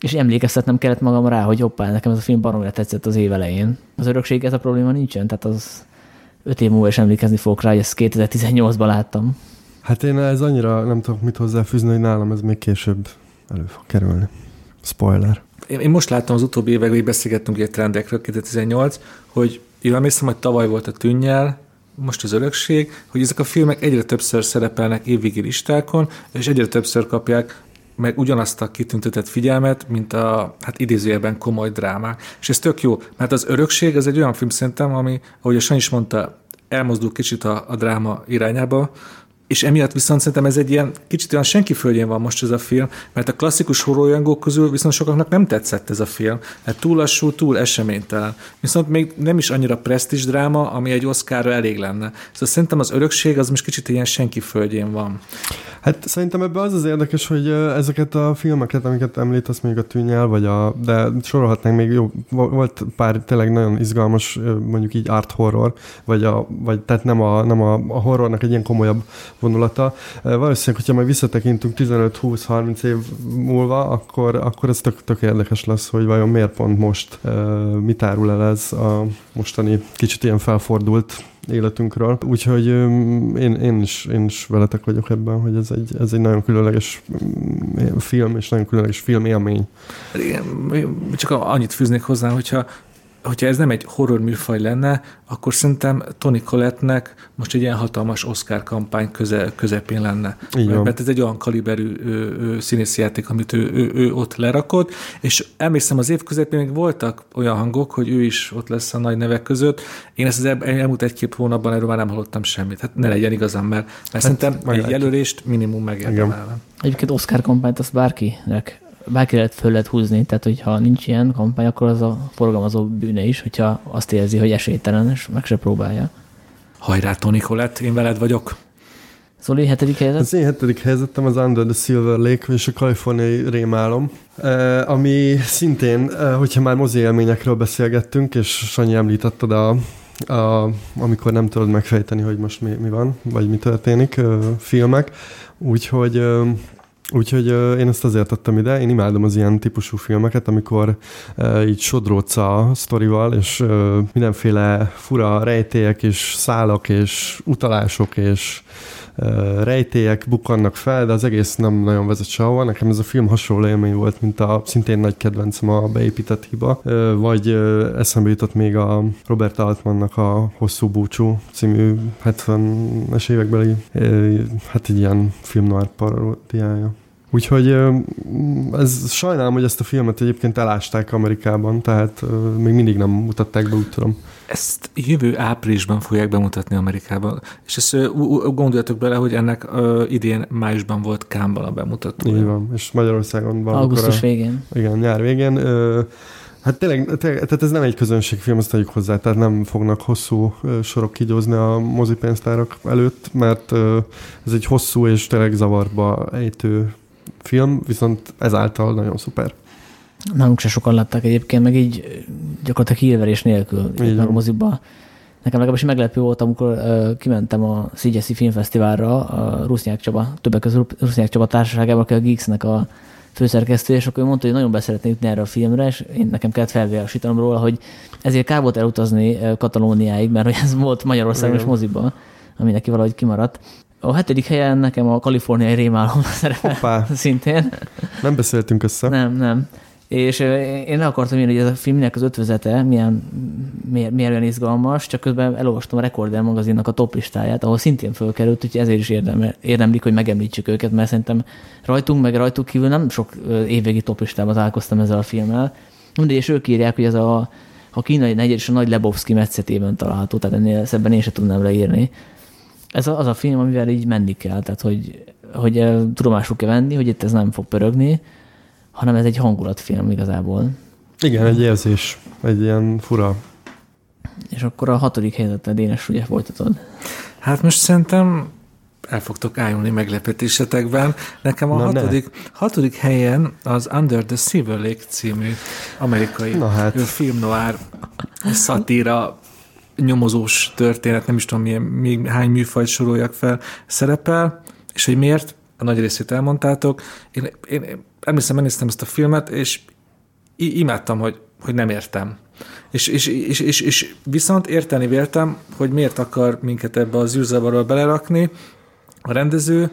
És emlékeztetnem kellett magam rá, hogy hoppá, nekem ez a film baromira tetszett az év elején. Az örökség ez a probléma nincsen, tehát az öt év múlva is emlékezni fogok rá, hogy ezt 2018-ban láttam. Hát én ez annyira nem tudok mit hozzáfűzni, hogy nálam ez még később elő fog kerülni. Spoiler én, most láttam az utóbbi években, hogy beszélgettünk egy trendekről, 2018, hogy én emlékszem, hogy tavaly volt a tűnnyel, most az örökség, hogy ezek a filmek egyre többször szerepelnek évvégi listákon, és egyre többször kapják meg ugyanazt a kitüntetett figyelmet, mint a hát idézőjelben komoly drámák. És ez tök jó, mert az örökség az egy olyan film szerintem, ami, ahogy a Sanyi is mondta, elmozdul kicsit a, a dráma irányába, és emiatt viszont szerintem ez egy ilyen kicsit olyan senki földjén van most ez a film, mert a klasszikus horrorjangók közül viszont sokaknak nem tetszett ez a film, mert túl lassú, túl eseménytelen. Viszont még nem is annyira presztis dráma, ami egy Oscarra elég lenne. Szóval szerintem az örökség az most kicsit ilyen senki földjén van. Hát szerintem ebben az az érdekes, hogy ezeket a filmeket, amiket említesz, még a tűnyel, vagy a, de sorolhatnánk még jó, volt pár tényleg nagyon izgalmas, mondjuk így art horror, vagy, a, vagy tehát nem a, nem a, a horrornak egy ilyen komolyabb vonulata. Valószínűleg, hogyha majd visszatekintünk 15-20-30 év múlva, akkor, akkor ez tök, tök érdekes lesz, hogy vajon miért pont most mit árul el ez a mostani kicsit ilyen felfordult életünkről. Úgyhogy én, én, is, én is veletek vagyok ebben, hogy ez egy, ez egy nagyon különleges film, és nagyon különleges filmélmény. Csak annyit fűznék hozzá, hogyha hogyha ez nem egy horror műfaj lenne, akkor szerintem Tony Collettnek most egy ilyen hatalmas Oscar kampány köze, közepén lenne. Igen. Mert ez egy olyan kaliberű színészjáték, amit ő, ő, ő ott lerakott, és emlékszem az év közepén még voltak olyan hangok, hogy ő is ott lesz a nagy nevek között. Én ezt az el, elmúlt egy-két hónapban erről már nem hallottam semmit. Hát ne legyen igazam, mert, mert hát, szerintem egy jelölést minimum megérdemelne. Egyébként Oscar kampányt azt bárkinek bárki lehet föl lehet húzni, tehát hogyha nincs ilyen kampány, akkor az a forgalmazó bűne is, hogyha azt érzi, hogy esélytelen, és meg se próbálja. Hajrá, Tony Colette, én veled vagyok. Szóval hetedik helyzet? Az én hetedik helyzetem az Under the Silver Lake és a kaliforniai rémálom, eh, ami szintén, eh, hogyha már mozi élményekről beszélgettünk, és Sanyi említetted a, a, amikor nem tudod megfejteni, hogy most mi, mi van, vagy mi történik, eh, filmek. Úgyhogy Úgyhogy uh, én ezt azért tettem ide, én imádom az ilyen típusú filmeket, amikor uh, így sodródsz a sztorival, és uh, mindenféle fura rejtélyek és szálak és utalások és rejtélyek bukkannak fel, de az egész nem nagyon vezet sehova. Nekem ez a film hasonló élmény volt, mint a szintén nagy kedvencem a beépített hiba, vagy eszembe jutott még a Robert Altmannak a Hosszú búcsú című 70-es évekbeli, hát egy ilyen film noir paródiája. Úgyhogy ez, sajnálom, hogy ezt a filmet egyébként elásták Amerikában, tehát még mindig nem mutatták be, úgy tudom. Ezt jövő áprilisban fogják bemutatni Amerikában, és ezt gondoljatok bele, hogy ennek idén májusban volt Kámban a bemutató. Így van, és Magyarországon van. Augusztus a, végén. Igen, nyár végén. Hát tényleg, tényleg, tehát ez nem egy közönségfilm, azt tegyük hozzá, tehát nem fognak hosszú sorok kigyózni a mozipénztárak előtt, mert ez egy hosszú és tényleg zavarba ejtő film, viszont ezáltal nagyon szuper. Nálunk se sokan látták egyébként, meg így gyakorlatilag hírverés nélkül a moziba. Nekem legalábbis meglepő volt, amikor uh, kimentem a Szigyeszi Filmfesztiválra a Rusznyák Csaba, többek között Rusznyák Csaba társaságában, aki a Geeks-nek a főszerkesztő, és akkor ő mondta, hogy nagyon beszeretné jutni erre a filmre, és én nekem kellett felvilágosítanom róla, hogy ezért kár volt elutazni Katalóniáig, mert hogy ez volt Magyarországon és moziba, ami neki valahogy kimaradt. A hetedik helyen nekem a kaliforniai rémálom szerepel Hoppá. szintén. Nem beszéltünk össze. Nem, nem. És én le akartam írni, hogy ez a filmnek az ötvezete milyen, miért, miért olyan izgalmas, csak közben elolvastam a Recorder magazinnak a top listáját, ahol szintén fölkerült, úgyhogy ezért is érdemel, érdemlik, hogy megemlítsük őket, mert szerintem rajtunk, meg rajtuk kívül nem sok évvégi top listában találkoztam ezzel a filmmel. Mindegy, és ők írják, hogy ez a, a kínai negyed és a nagy Lebowski metszetében található, tehát ennél szebben én sem tudnám leírni ez az a film, amivel így menni kell, tehát hogy, hogy tudomásul kell venni, hogy itt ez nem fog pörögni, hanem ez egy hangulatfilm igazából. Igen, egy érzés, egy ilyen fura. És akkor a hatodik helyzetet Dénes ugye folytatod. Hát most szerintem el fogtok állni meglepetésetekben. Nekem a Na hatodik, hatodik helyen az Under the Silver Lake című amerikai Na hát. film noir szatíra nyomozós történet, nem is tudom milyen, még hány műfajt soroljak fel, szerepel, és hogy miért, a nagy részét elmondtátok. Én, én, én emlékszem, megnéztem ezt a filmet, és imádtam, hogy, hogy nem értem. És, és, és, és, és viszont érteni véltem, hogy miért akar minket ebbe az űrzavarral belerakni. A rendező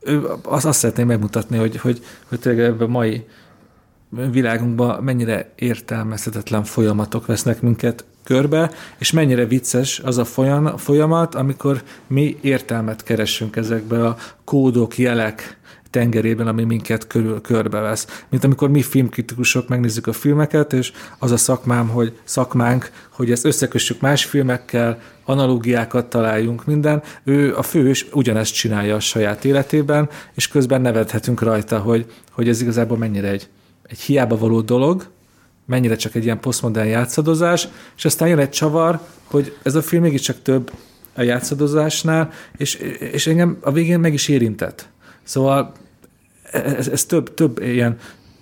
ő azt, azt szeretném megmutatni, hogy, hogy, hogy tényleg ebben a mai világunkban mennyire értelmezhetetlen folyamatok vesznek minket körbe, és mennyire vicces az a folyamat, amikor mi értelmet keresünk ezekbe a kódok, jelek, tengerében, ami minket körül, körbevesz. Mint amikor mi filmkritikusok megnézzük a filmeket, és az a szakmám, hogy szakmánk, hogy ezt összekössük más filmekkel, analógiákat találjunk, minden. Ő a fős ugyanezt csinálja a saját életében, és közben nevethetünk rajta, hogy, hogy ez igazából mennyire egy, egy hiába való dolog, mennyire csak egy ilyen posztmodern játszadozás, és aztán jön egy csavar, hogy ez a film mégiscsak több a játszadozásnál, és, és engem a végén meg is érintett. Szóval ez, ez több, több ilyen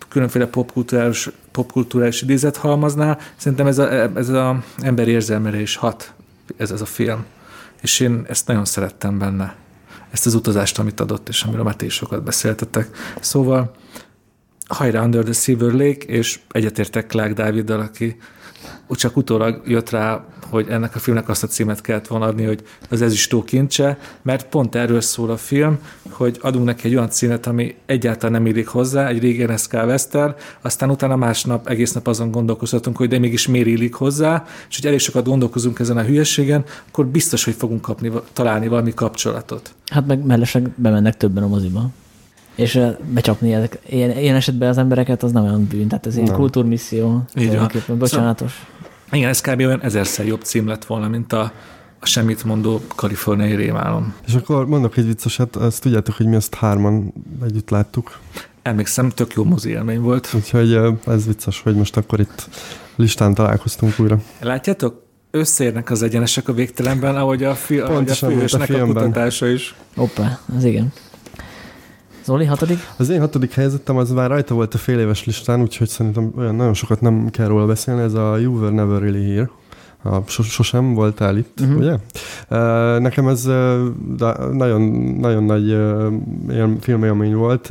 különféle popkulturális, popkulturális idézet halmaznál, szerintem ez a, ez a emberi érzelmére is hat ez, ez a film. És én ezt nagyon szerettem benne. Ezt az utazást, amit adott, és amiről már ti sokat beszéltetek. Szóval hajrá Under the Silver Lake, és egyetértek Clark Daviddal, aki csak utólag jött rá, hogy ennek a filmnek azt a címet kellett volna adni, hogy az ezüstó kincse, mert pont erről szól a film, hogy adunk neki egy olyan címet, ami egyáltalán nem illik hozzá, egy régen SK Western, aztán utána másnap egész nap azon gondolkozhatunk, hogy de mégis miért illik hozzá, és hogy elég sokat gondolkozunk ezen a hülyeségen, akkor biztos, hogy fogunk kapni, találni valami kapcsolatot. Hát meg mellesleg bemennek többen a moziba. És becsapni ezek, ilyen, ilyen esetben az embereket, az nem olyan bűn, tehát ez egy kultúrmisszió. Így van. Bocsánatos. Igen, ez kb. olyan ezerszer jobb cím lett volna, mint a, a semmit mondó kaliforniai rémálom. És akkor mondok egy vicceset, azt tudjátok, hogy mi ezt hárman együtt láttuk. Emlékszem, tök jó mozi élmény volt. Úgyhogy ez vicces, hogy most akkor itt listán találkoztunk újra. Látjátok? Összeérnek az egyenesek a végtelenben, ahogy a, fi, ahogy a főhősnek a, a kutatása is. Hoppá, az igen. Zoli, hatodik? Az én hatodik helyzetem az már rajta volt a fél éves listán, úgyhogy szerintem olyan nagyon sokat nem kell róla beszélni. Ez a You Were Never Really Here. A, sosem voltál itt, uh-huh. ugye? Nekem ez nagyon, nagyon nagy ilyen filmélmény volt,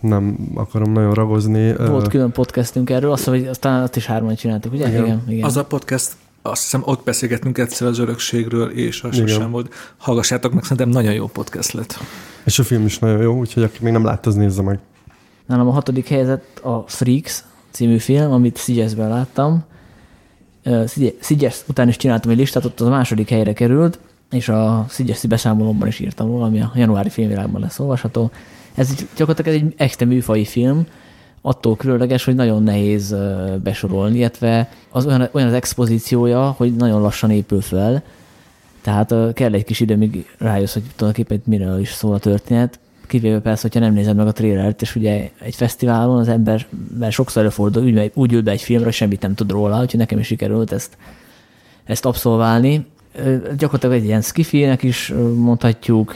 nem akarom nagyon ragozni. Volt külön podcastünk erről, azt, hogy aztán azt is hárman csináltuk, ugye? Igen. igen, igen. Az a podcast azt hiszem ott beszélgetünk egyszer az örökségről, és a sosem volt. Hallgassátok meg, szerintem nagyon jó podcast lett. És a film is nagyon jó, úgyhogy aki még nem látta, az nézze meg. Nálam a hatodik helyzet a Freaks című film, amit Szigyeszben láttam. Szigyesz után is csináltam egy listát, ott az a második helyre került, és a Szigyeszi beszámolómban is írtam róla, ami a januári filmvilágban lesz olvasható. Ez gyakorlatilag egy echte műfai film, attól különleges, hogy nagyon nehéz besorolni, illetve az olyan, olyan az expozíciója, hogy nagyon lassan épül fel, tehát kell egy kis idő, míg rájössz, hogy tulajdonképpen miről is szól a történet. Kivéve persze, hogyha nem nézed meg a trélert, és ugye egy fesztiválon az ember mert sokszor előfordul, úgy, úgy ül be egy filmre, semmit nem tud róla, úgyhogy nekem is sikerült ezt, ezt abszolválni. Gyakorlatilag egy ilyen skifinek is mondhatjuk,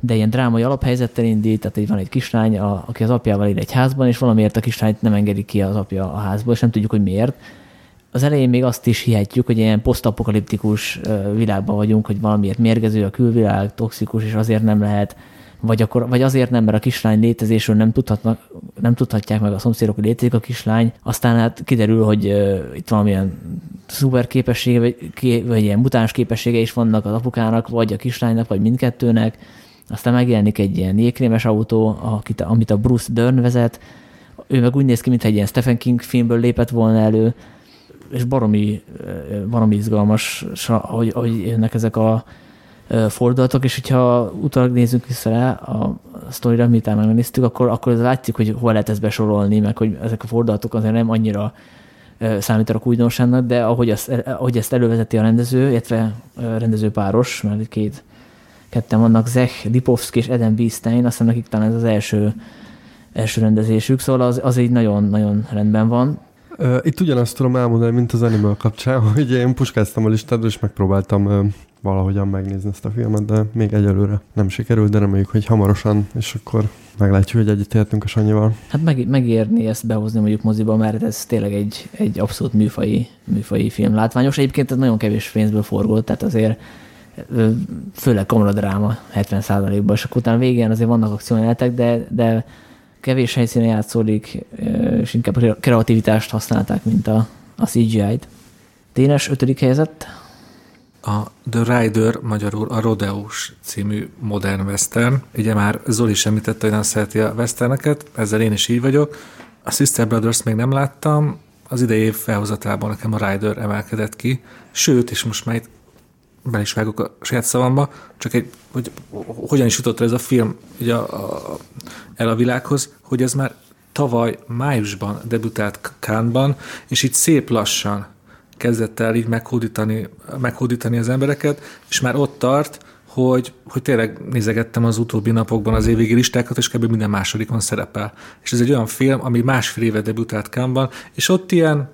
de ilyen drámai alaphelyzettel indít, tehát így van egy kislány, a, aki az apjával él egy házban, és valamiért a kislányt nem engedik ki az apja a házból, és nem tudjuk, hogy miért az elején még azt is hihetjük, hogy ilyen posztapokaliptikus világban vagyunk, hogy valamiért mérgező a külvilág, toxikus, és azért nem lehet, vagy, akkor, vagy azért nem, mert a kislány létezésről nem, tudhatnak, nem tudhatják meg a szomszédok, hogy létezik a kislány, aztán hát kiderül, hogy uh, itt valamilyen szuper képessége, vagy, ké, vagy ilyen mutáns képessége is vannak az apukának, vagy a kislánynak, vagy mindkettőnek, aztán megjelenik egy ilyen jégkrémes autó, akit, amit a Bruce Dern vezet, ő meg úgy néz ki, mintha egy ilyen Stephen King filmből lépett volna elő, és baromi, baromi izgalmas, hogy, hogy jönnek ezek a fordulatok, és hogyha utólag nézzünk vissza rá a sztorira, már megnéztük, akkor, akkor látjuk, hogy hol lehet ezt besorolni, meg hogy ezek a fordulatok azért nem annyira számítanak újdonságnak, de ahogy, azt, ahogy ezt elővezeti a rendező, illetve rendezőpáros, mert itt két ketten vannak, Zech Lipovski és Eden Biestein, azt hiszem nekik talán ez az első, első rendezésük, szóval az, az így nagyon-nagyon rendben van. Itt ugyanazt tudom elmondani, mint az Animal kapcsán, hogy én puskáztam a listádra, és megpróbáltam valahogyan megnézni ezt a filmet, de még egyelőre nem sikerült, de reméljük, hogy hamarosan, és akkor meglátjuk, hogy egyetértünk a Sanyival. Hát meg, megérni ezt behozni mondjuk moziba, mert ez tényleg egy, egy abszolút műfai, műfai film. Látványos. Egyébként ez nagyon kevés pénzből forgott, tehát azért főleg kamaradráma 70%-ban, és akkor utána végén azért vannak akciójelenetek, de, de kevés helyszínen játszódik, és inkább kreativitást használták, mint a, a CGI-t. Dénes ötödik helyzet. A The Rider, magyarul a Rodeos című modern western. Ugye már Zoli sem említette, hogy nem szereti a westerneket, ezzel én is így vagyok. A Sister Brothers még nem láttam, az idei év felhozatában nekem a Rider emelkedett ki, sőt, és most már itt be is vágok a saját szavamba, csak egy, hogy hogyan is jutott ez a film ugye a, a, el a világhoz, hogy ez már tavaly májusban debütált Kánban, és így szép lassan kezdett el így meghódítani, meghódítani az embereket, és már ott tart, hogy, hogy tényleg nézegettem az utóbbi napokban az évvégi listákat, és kb. minden másodikon szerepel. És ez egy olyan film, ami másfél éve debütált Kánban, és ott ilyen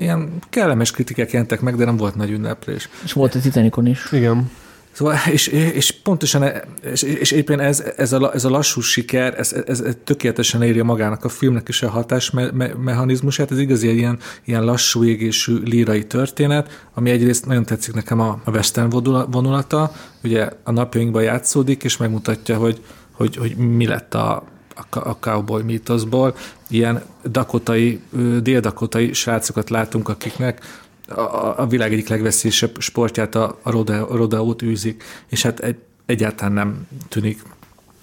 ilyen kellemes kritikák jelentek meg, de nem volt nagy ünneplés. És volt a Titanicon is. Igen. Szóval, és, és pontosan, és, és éppen ez, ez, a, ez a lassú siker, ez, ez, ez tökéletesen érje magának a filmnek is a hatásmechanizmusát, ez igazi ilyen, ilyen lassú égésű lírai történet, ami egyrészt nagyon tetszik nekem a, a western vonulata, ugye a napjainkban játszódik, és megmutatja, hogy, hogy, hogy mi lett a, a cowboy mítoszból. Ilyen dakotai, déldakotai srácokat látunk, akiknek a, a világ egyik legveszélyesebb sportját, a, a rodeót űzik, és hát egy, egyáltalán nem tűnik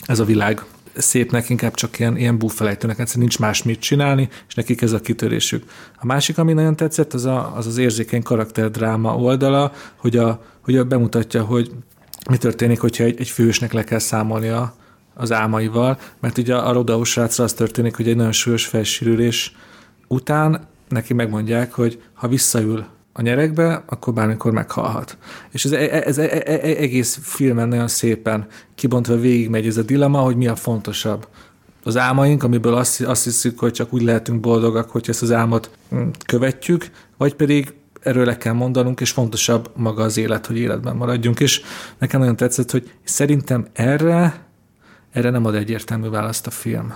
ez a világ szépnek, inkább csak ilyen, ilyen búfelejtőnek, egyszerűen nincs más mit csinálni, és nekik ez a kitörésük. A másik, ami nagyon tetszett, az a, az, az érzékeny karakterdráma oldala, hogy, a, hogy a bemutatja, hogy mi történik, hogyha egy, egy fősnek le kell számolnia az álmaival, mert ugye a rodeó srácra az történik, hogy egy nagyon súlyos felsérülés után neki megmondják, hogy ha visszaül a nyerekbe, akkor bármikor meghalhat. És ez, ez, ez egész filmen nagyon szépen kibontva végigmegy ez a dilemma, hogy mi a fontosabb. Az álmaink, amiből azt, azt hiszük, hogy csak úgy lehetünk boldogak, hogy ezt az álmot hm, követjük, vagy pedig erről le kell mondanunk, és fontosabb maga az élet, hogy életben maradjunk. És nekem nagyon tetszett, hogy szerintem erre, erre nem ad egyértelmű választ a film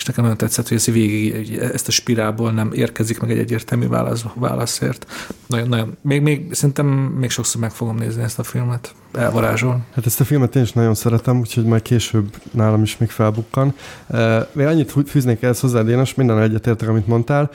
és nekem nagyon tetszett, hogy ez végig ezt a spirálból nem érkezik meg egy egyértelmű válasz, válaszért. Nagyon, nagyon. Még, még, szerintem még sokszor meg fogom nézni ezt a filmet. Elvarázsol. Hát ezt a filmet én is nagyon szeretem, úgyhogy majd később nálam is még felbukkan. Még annyit fűznék ehhez hozzá, Dénes, minden egyetértek, amit mondtál,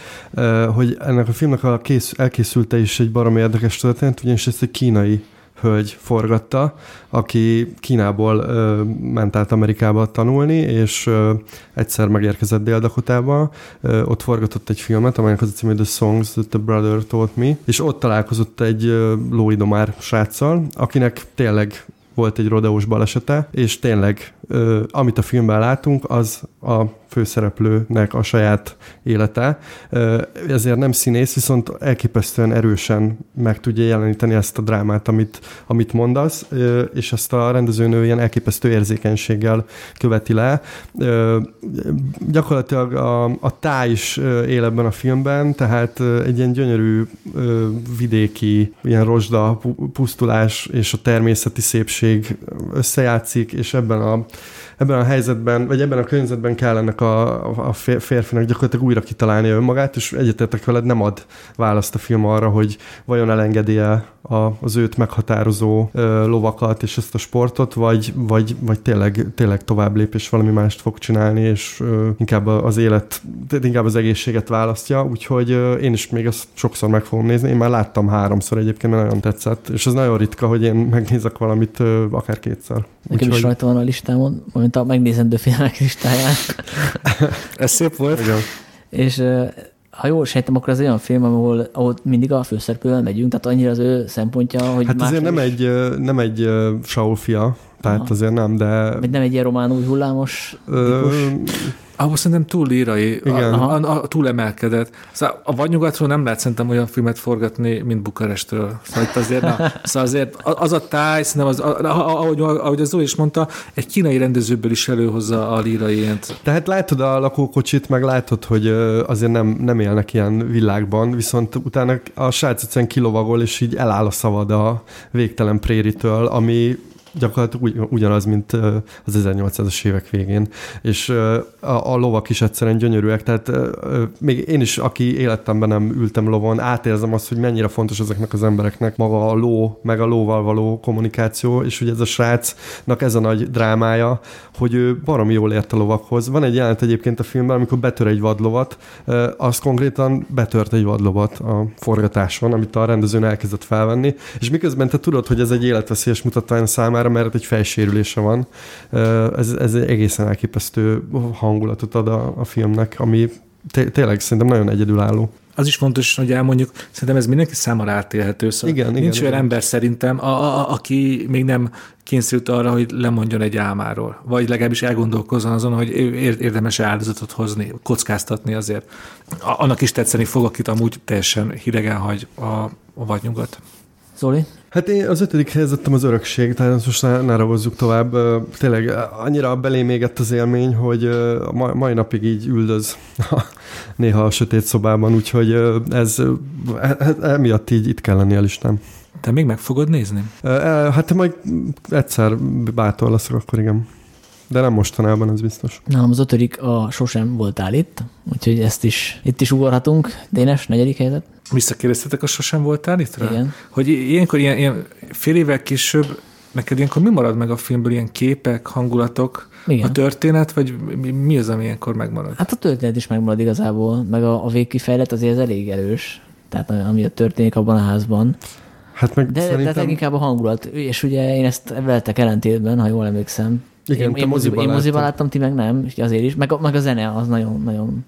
hogy ennek a filmnek a kész, elkészülte is egy baromi érdekes történet, ugyanis ezt egy kínai hölgy forgatta, aki Kínából ö, ment át Amerikába tanulni, és ö, egyszer megérkezett Dél-Dakotába, ö, ott forgatott egy filmet, amelynek az a címe The Songs That the Brother Taught Me, és ott találkozott egy ö, lóidomár sráccal, akinek tényleg volt egy rodeós balesete, és tényleg, ö, amit a filmben látunk, az a főszereplőnek a saját élete. Ezért nem színész, viszont elképesztően erősen meg tudja jeleníteni ezt a drámát, amit, amit mondasz, és ezt a rendezőnő ilyen elképesztő érzékenységgel követi le. Gyakorlatilag a, a táj is él ebben a filmben, tehát egy ilyen gyönyörű vidéki, ilyen rozsda pusztulás és a természeti szépség összejátszik, és ebben a ebben a helyzetben, vagy ebben a környezetben kell ennek a, a férfinak gyakorlatilag újra kitalálni önmagát, és egyetértek veled, nem ad választ a film arra, hogy vajon elengedi-e az őt meghatározó ö, lovakat és ezt a sportot, vagy, vagy, vagy tényleg, tényleg tovább lép és valami mást fog csinálni, és ö, inkább az élet, inkább az egészséget választja, úgyhogy ö, én is még ezt sokszor meg fogom nézni. Én már láttam háromszor egyébként, mert nagyon tetszett, és az nagyon ritka, hogy én megnézek valamit ö, akár kétszer. Nekem úgyhogy... is rajta van a listámon, mint a megnézendő filmek listáján. Ez szép volt. Igen. És ha jól sejtem, akkor az olyan film, ahol, ahol mindig a főszereplővel megyünk, tehát annyira az ő szempontja, hogy Hát azért nem egy, nem egy Saul fia, tehát Aha. azért nem, de... Vagy nem egy ilyen román új hullámos Ö, ahhoz szerintem túl lírai, Igen. A, a, a, túl emelkedett. Szóval a vadnyugatról nem lehet szerintem olyan filmet forgatni, mint Bukarestről. Szóval itt azért, na, szóval azért az a táj, szerintem az, ahogy, ahogy az Zoli is mondta, egy kínai rendezőből is előhozza a lírai ilyent. Tehát látod a lakókocsit, meg látod, hogy azért nem, nem élnek ilyen világban, viszont utána a srác egyszerűen kilovagol, és így eláll a szavad a végtelen préritől, ami gyakorlatilag ugy, ugyanaz, mint az 1800-as évek végén. És a, a lovak is egyszerűen gyönyörűek, tehát még én is, aki életemben nem ültem lovon, átérzem azt, hogy mennyire fontos ezeknek az embereknek maga a ló, meg a lóval való kommunikáció, és ugye ez a srácnak ez a nagy drámája, hogy ő baromi jól ért a lovakhoz. Van egy jelent egyébként a filmben, amikor betör egy vadlovat, az konkrétan betört egy vadlovat a forgatáson, amit a rendezőn elkezdett felvenni, és miközben te tudod, hogy ez egy életveszélyes mutatvány számára, számára, mert egy fejsérülése van. Ez, ez egy egészen elképesztő hangulatot ad a, a filmnek, ami tényleg szerintem nagyon egyedülálló. az is fontos, hogy elmondjuk, szerintem ez mindenki számára átélhető. Szóval Igen, nincs igen, olyan igen. ember szerintem, a, a, aki még nem kényszerült arra, hogy lemondjon egy álmáról, vagy legalábbis elgondolkozzon azon, hogy ér- érdemes áldozatot hozni, kockáztatni azért. A, annak is tetszeni fog, akit amúgy teljesen hidegen hagy a, a vadnyugat. Zoli? Hát én az ötödik helyezettem az örökség, tehát most ne, ne ragozzuk tovább. Tényleg annyira belém égett az élmény, hogy mai napig így üldöz néha a sötét szobában, úgyhogy ez e- e- emiatt így itt kell lenni a listán. Te még meg fogod nézni? E, Hát majd egyszer bátor leszek, akkor igen. De nem mostanában, ez biztos. Nálam az ötödik a sosem voltál itt, úgyhogy ezt is, itt is ugorhatunk. Dénes, negyedik helyzet? Visszakérdeztetek a sosem voltál itt rá? Igen. Hogy ilyenkor ilyen, ilyen fél évvel később neked ilyenkor mi marad meg a filmből? Ilyen képek, hangulatok, Igen. a történet, vagy mi, mi az, ami ilyenkor megmarad? Hát a történet is megmarad igazából, meg a, a végkifejlet azért ez elég erős. Tehát ami történik abban a házban. Hát meg De, de szerintem... leginkább a hangulat. És ugye én ezt veletek ellentétben, ha jól emlékszem. Igen, én, te én, moziban, moziban én moziban láttam, ti meg nem, és azért is. Meg, a- meg a zene az nagyon, nagyon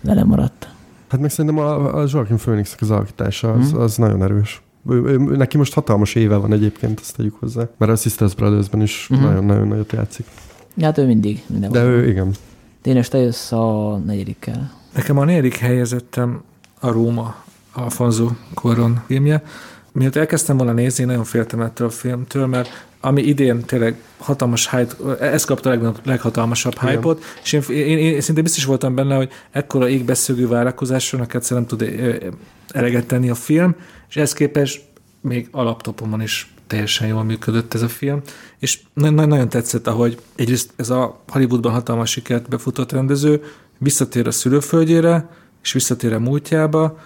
velem maradt. Hát meg szerintem a, a Joaquin phoenix az alakítása az, Mhm. az nagyon erős. Ő, ő, ő, neki most hatalmas éve van egyébként, ezt tegyük hozzá. Mert a Sisters Brothers-ben is Mhm. nagyon-nagyon nagyot játszik. Hát ő mindig. Minden De ő, igen. Dénes, te jössz a negyedikkel. Nekem a negyedik helyezettem a Róma Alfonso Cuarón filmje. Miatt elkezdtem volna nézni, nagyon féltem ettől a filmtől, mert ami idén tényleg hatalmas hype, ez kapta a legnagyobb, leghatalmasabb Igen. hype-ot, és én, én, én, szinte biztos voltam benne, hogy ekkora égbe-szögő várakozásnak egyszer nem tud eleget tenni a film, és ez képest még alaptopomon is teljesen jól működött ez a film, és na- na- nagyon tetszett, ahogy egyrészt ez a Hollywoodban hatalmas sikert befutott rendező visszatér a szülőföldjére, és visszatér a múltjába,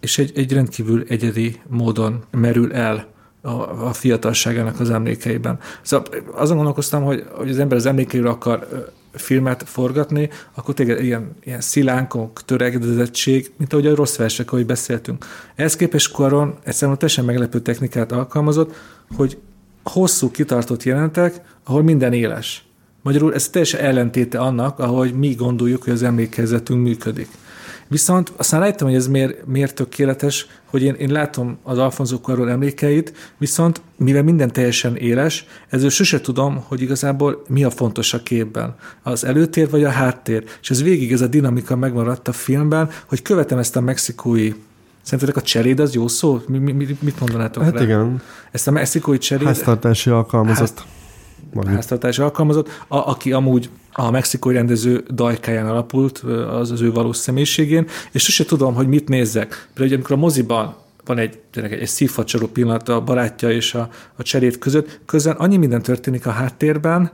és egy, egy rendkívül egyedi módon merül el a, a fiatalságának az emlékeiben. Szóval azon gondolkoztam, hogy, hogy az ember az emlékeiről akar filmet forgatni, akkor tényleg ilyen, ilyen szilánkok, töregedezettség, mint ahogy a rossz versek, ahogy beszéltünk. Ehhez képest Cuaron egyszerűen teljesen meglepő technikát alkalmazott, hogy hosszú, kitartott jelentek, ahol minden éles. Magyarul ez teljesen ellentéte annak, ahogy mi gondoljuk, hogy az emlékezetünk működik. Viszont aztán rájöttem, hogy ez miért, miért tökéletes, hogy én, én látom az Alfonso Cuarón emlékeit, viszont mivel minden teljesen éles, ezzel sose tudom, hogy igazából mi a fontos a képben. Az előtér vagy a háttér. És ez végig ez a dinamika megmaradt a filmben, hogy követem ezt a mexikói Szerintetek a cseréd az jó szó? Mi, mi, mi- mit mondanátok Hát rá? igen, Ezt a mexikói cseréd... háztartási alkalmazott. Mondjuk. háztartási alkalmazott, a, aki amúgy a mexikói rendező dajkáján alapult, az az ő valós személyiségén, és sose tudom, hogy mit nézzek. Például, amikor a moziban van egy, tényleg egy, egy szívfacsoró pillanat a barátja és a, a cserét között, közben annyi minden történik a háttérben,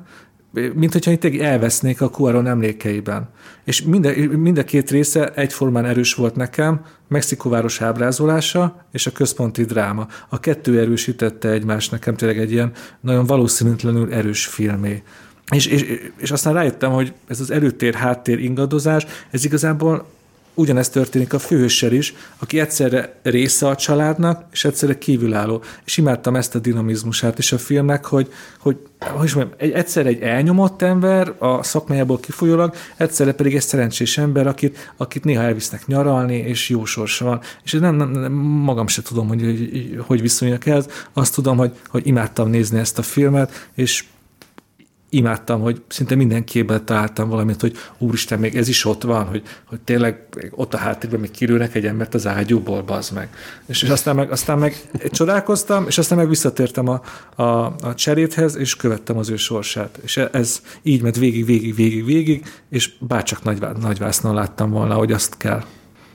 mint hogyha itt elvesznék a Cuaron emlékeiben. És minden, mind a két része egyformán erős volt nekem, Mexikóváros ábrázolása és a központi dráma. A kettő erősítette egymást nekem tényleg egy ilyen nagyon valószínűtlenül erős filmé. És, és, és aztán rájöttem, hogy ez az előtér-háttér ingadozás, ez igazából ugyanezt történik a főhőssel is, aki egyszerre része a családnak, és egyszerre kívülálló. És imádtam ezt a dinamizmusát is a filmnek, hogy, hogy, hogy is mondjam, egy, egyszerre egy elnyomott ember a szakmájából kifolyólag, egyszerre pedig egy szerencsés ember, akit, akit néha elvisznek nyaralni, és jó sorsa van. És nem, nem, nem magam se tudom, hogy hogy, hogy viszonyuljak ehhez. Azt tudom, hogy, hogy imádtam nézni ezt a filmet, és imádtam, hogy szinte minden képben találtam valamit, hogy úristen, még ez is ott van, hogy, hogy tényleg ott a háttérben még kirülnek egy embert az ágyúból, bazd meg. És, és aztán, meg, aztán meg csodálkoztam, és aztán meg visszatértem a, a, a cseréthez, és követtem az ő sorsát. És ez így ment végig, végig, végig, végig, és bárcsak nagy, nagyvásznon láttam volna, hogy azt kell.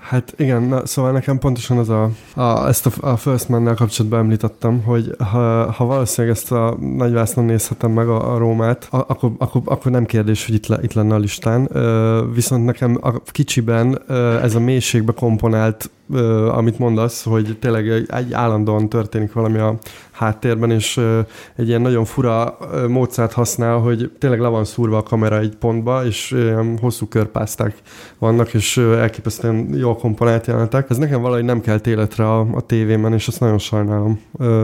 Hát igen, na, szóval nekem pontosan az a, a ezt a, a First Man-nel kapcsolatban említettem, hogy ha, ha valószínűleg ezt a nagyvásznon nézhetem meg a, a Rómát, a, akkor, akkor, akkor nem kérdés, hogy itt, le, itt lenne a listán. Ö, viszont nekem a kicsiben ö, ez a mélységbe komponált, ö, amit mondasz, hogy tényleg egy, állandóan történik valami a háttérben, és egy ilyen nagyon fura módszert használ, hogy tényleg le van szúrva a kamera egy pontba, és ilyen hosszú körpázták vannak, és elképesztően jól komponált jelenetek. Ez nekem valahogy nem kelt életre a, a tévében, és azt nagyon sajnálom.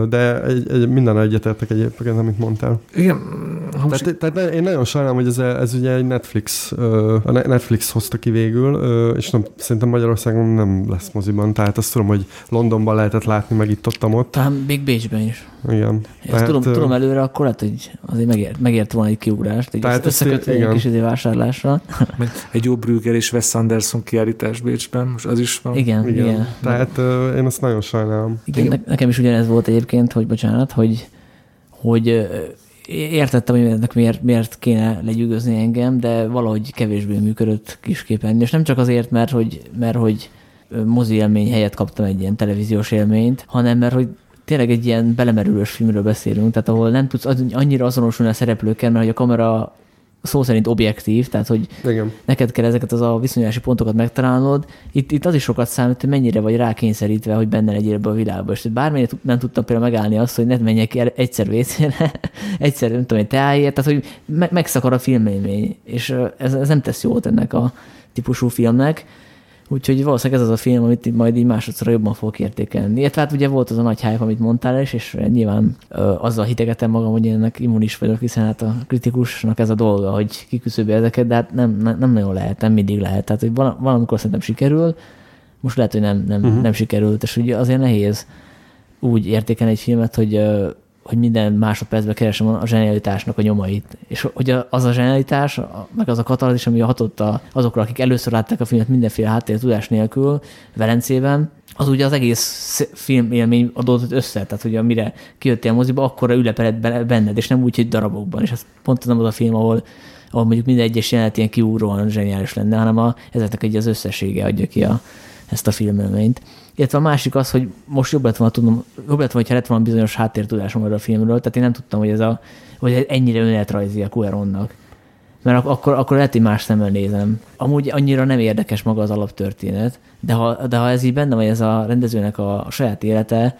De egy, egy, minden egyetértek egyébként, amit mondtál. Igen, Tehát, tehát én nagyon sajnálom, hogy ez, ez ugye egy Netflix, a Netflix hozta ki végül, és nem, szerintem Magyarországon nem lesz moziban, tehát azt tudom, hogy Londonban lehetett látni, meg itt ott, ott. Talán még Bécsben is. Igen. Ezt tehát, tudom, tudom előre, akkor lehet, hogy azért megért, megért volna egy kiugrást, egy tehát összekötve egy kis izé vásárlásra. egy jó Brügger és Wes Anderson kiállítás Bécsben, most az is van. Igen, igen. igen. Tehát uh, én azt nagyon sajnálom. Igen, igen, nekem is ugyanez volt egyébként, hogy bocsánat, hogy, hogy értettem, hogy ennek miért, miért kéne legyűgözni engem, de valahogy kevésbé működött kisképen. És nem csak azért, mert hogy, mert hogy mozi élmény helyett kaptam egy ilyen televíziós élményt, hanem mert hogy tényleg egy ilyen belemerülős filmről beszélünk, tehát ahol nem tudsz annyira azonosulni a szereplőkkel, mert hogy a kamera szó szerint objektív, tehát hogy Igen. neked kell ezeket az a viszonyási pontokat megtalálnod. Itt, itt az is sokat számít, hogy mennyire vagy rákényszerítve, hogy benne legyél ebbe a világba. És bármennyire nem tudtam például megállni azt, hogy ne menjek el egyszer vécére, egyszer nem tudom, hogy teáért, tehát hogy me- megszakar a filmélmény, és ez, ez nem tesz jót ennek a típusú filmnek. Úgyhogy valószínűleg ez az a film, amit majd így másodszor jobban fogok értékelni. Illetve hát ugye volt az a nagy hype, amit mondtál is, és nyilván ö, azzal hitegetem magam, hogy én ennek immunis vagyok, hiszen hát a kritikusnak ez a dolga, hogy kiküszöbje ezeket, de hát nem, nem, nem nagyon lehet, nem mindig lehet. Tehát, hogy valamikor szerintem sikerül, most lehet, hogy nem, nem, uh-huh. nem sikerült, és ugye azért nehéz úgy értékelni egy filmet, hogy hogy minden másodpercben keresem a zsenialitásnak a nyomait. És hogy az a zsenialitás, meg az a katalózis, ami hatott azokra, akik először látták a filmet mindenféle háttér tudás nélkül Velencében, az ugye az egész film élmény adódott össze, tehát hogy amire kijöttél a moziba, akkor ülepelett benned, és nem úgy, hogy darabokban. És ez pont nem az a film, ahol, ahol mondjuk minden egyes jelenet ilyen kiúróan zseniális lenne, hanem a, ezeknek egy az összessége adja ki a, ezt a filmélményt. Illetve a másik az, hogy most jobb lett volna tudnom, jobb lett volna, hogyha lett volna bizonyos háttértudásom erről a filmről, tehát én nem tudtam, hogy ez a, hogy ennyire önéletrajzi a Cuaronnak. Mert akkor, akkor lehet, hogy más szemmel nézem. Amúgy annyira nem érdekes maga az alaptörténet, de ha, de ha ez így benne van, ez a rendezőnek a, a saját élete,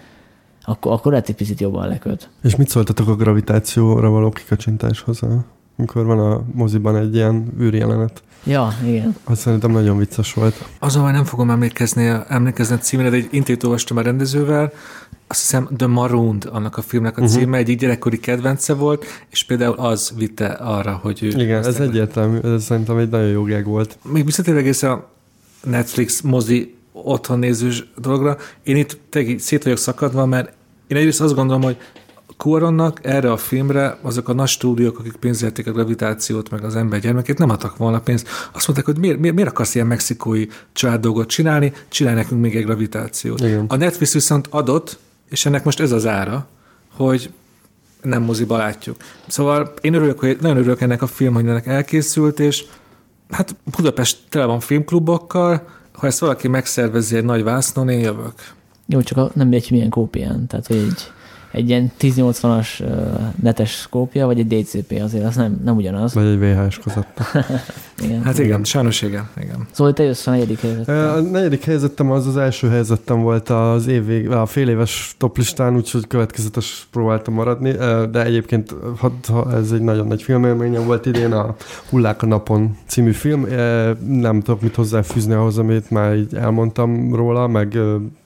akkor, akkor lehet, hogy picit jobban leköt. És mit szóltatok a gravitációra való kikacsintáshoz, amikor van a moziban egy ilyen űrjelenet? Ja, igen. Azt szerintem nagyon vicces volt. Azon nem fogom emlékezni, emlékezni a címére, de egy intét olvastam a rendezővel, azt hiszem The Marooned, annak a filmnek a uh-huh. címe, egyik gyerekkori kedvence volt, és például az vitte arra, hogy ő... Igen, ez egyértelmű, ez szerintem egy nagyon jó gag volt. Még visszatérve egész a Netflix mozi otthon nézős dologra, én itt tényleg szét vagyok szakadva, mert én egyrészt azt gondolom, hogy Cuaronnak erre a filmre azok a nagy stúdiók, akik pénzelték a gravitációt, meg az ember gyermekét, nem adtak volna pénzt. Azt mondták, hogy miért, miért, miért akarsz ilyen mexikói családdolgot csinálni, csinálj nekünk még egy gravitációt. Igen. A Netflix viszont adott, és ennek most ez az ára, hogy nem moziba látjuk. Szóval én örülök, hogy nagyon örülök ennek a film, hogy ennek elkészült, és hát Budapest tele van filmklubokkal, ha ezt valaki megszervezi egy nagy vásznon, én jövök. Jó, csak a, nem egy milyen kópián, tehát hogy egy egy ilyen 1080-as netes szkópja, vagy egy DCP, azért az nem, nem ugyanaz. Vagy egy VHS kozetta. Igen. Hát igen, sajnos igen. igen. Szóval te jössz a negyedik helyzetem. A negyedik helyzetem az az első helyzetem volt az év, a fél éves toplistán, úgyhogy következetes próbáltam maradni, de egyébként ha ez egy nagyon nagy filmélményem volt idén, a Hullák a napon című film. Nem tudok mit hozzáfűzni ahhoz, amit már így elmondtam róla, meg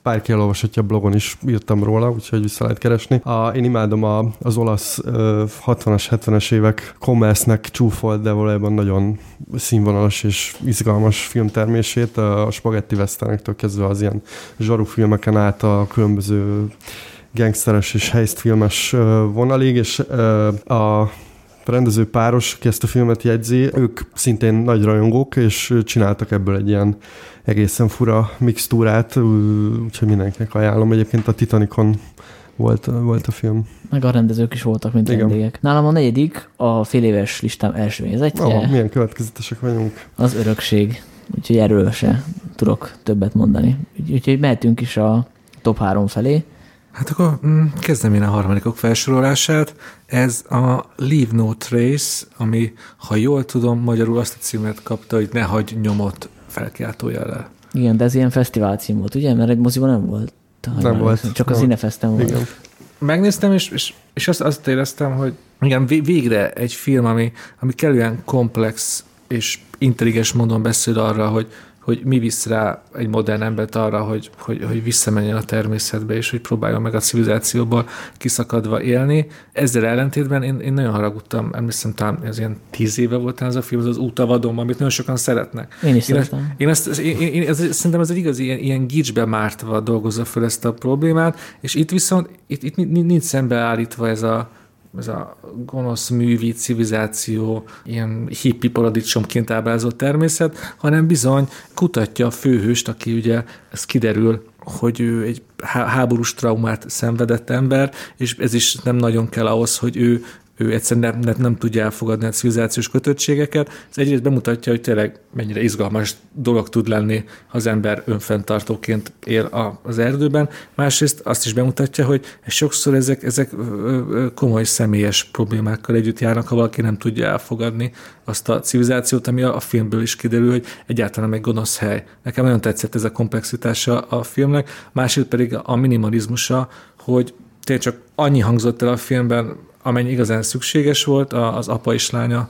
bárki elolvashatja a blogon is, írtam róla, úgyhogy vissza lehet keresni. A, én imádom a, az olasz 60-as, 70-es évek commerce-nek csúfolt, de valójában nagyon színvonalas és izgalmas filmtermését, a spagetti westerenektől kezdve az ilyen zsaru filmeken át a különböző gangsteres és filmes vonalig, és a rendező páros, aki ezt a filmet jegyzi, ők szintén nagy rajongók, és csináltak ebből egy ilyen egészen fura mixtúrát, úgyhogy mindenkinek ajánlom. Egyébként a Titanicon volt, volt a film. Meg a rendezők is voltak, mint Igen. vendégek. Nálam a negyedik, a fél éves listám első nézetje. Oh, milyen következetesek vagyunk. Az örökség. Úgyhogy erről se tudok többet mondani. Úgyhogy mehetünk is a top három felé. Hát akkor mm, kezdem én a harmadikok felsorolását. Ez a Leave No Trace, ami, ha jól tudom, magyarul azt a címet kapta, hogy ne hagyj nyomot felkiáltójellel. Igen, de ez ilyen fesztivál cím volt, ugye? Mert egy moziban nem volt. Nem volt. Csak a Cinefesten volt. Igen. Megnéztem, és, és, és azt, azt éreztem, hogy igen, végre egy film, ami, ami kellően komplex és intelligens módon beszél arra, hogy, hogy mi visz rá egy modern embert arra, hogy, hogy, hogy visszamenjen a természetbe, és hogy próbáljon meg a civilizációból kiszakadva élni. Ezzel ellentétben én, én nagyon haragudtam, emlékszem, talán ez ilyen tíz éve volt ez a film, az az útavadom, amit nagyon sokan szeretnek. Én is én szeretem. Ezt, én, ezt, én, én, ez, szerintem ez egy igazi ilyen, ilyen gicsbe mártva dolgozza föl ezt a problémát, és itt viszont itt, itt nincs szembeállítva ez a, ez a gonosz művi civilizáció, ilyen hippi paradicsomként ábrázolt természet, hanem bizony kutatja a főhőst, aki ugye, ez kiderül, hogy ő egy háborús traumát szenvedett ember, és ez is nem nagyon kell ahhoz, hogy ő ő egyszerűen nem, nem, tudja elfogadni a civilizációs kötöttségeket. Ez egyrészt bemutatja, hogy tényleg mennyire izgalmas dolog tud lenni, ha az ember önfenntartóként él a, az erdőben. Másrészt azt is bemutatja, hogy sokszor ezek, ezek komoly személyes problémákkal együtt járnak, ha valaki nem tudja elfogadni azt a civilizációt, ami a filmből is kiderül, hogy egyáltalán egy gonosz hely. Nekem nagyon tetszett ez a komplexitása a filmnek, másrészt pedig a minimalizmusa, hogy tényleg csak annyi hangzott el a filmben, amennyi igazán szükséges volt az apa és lánya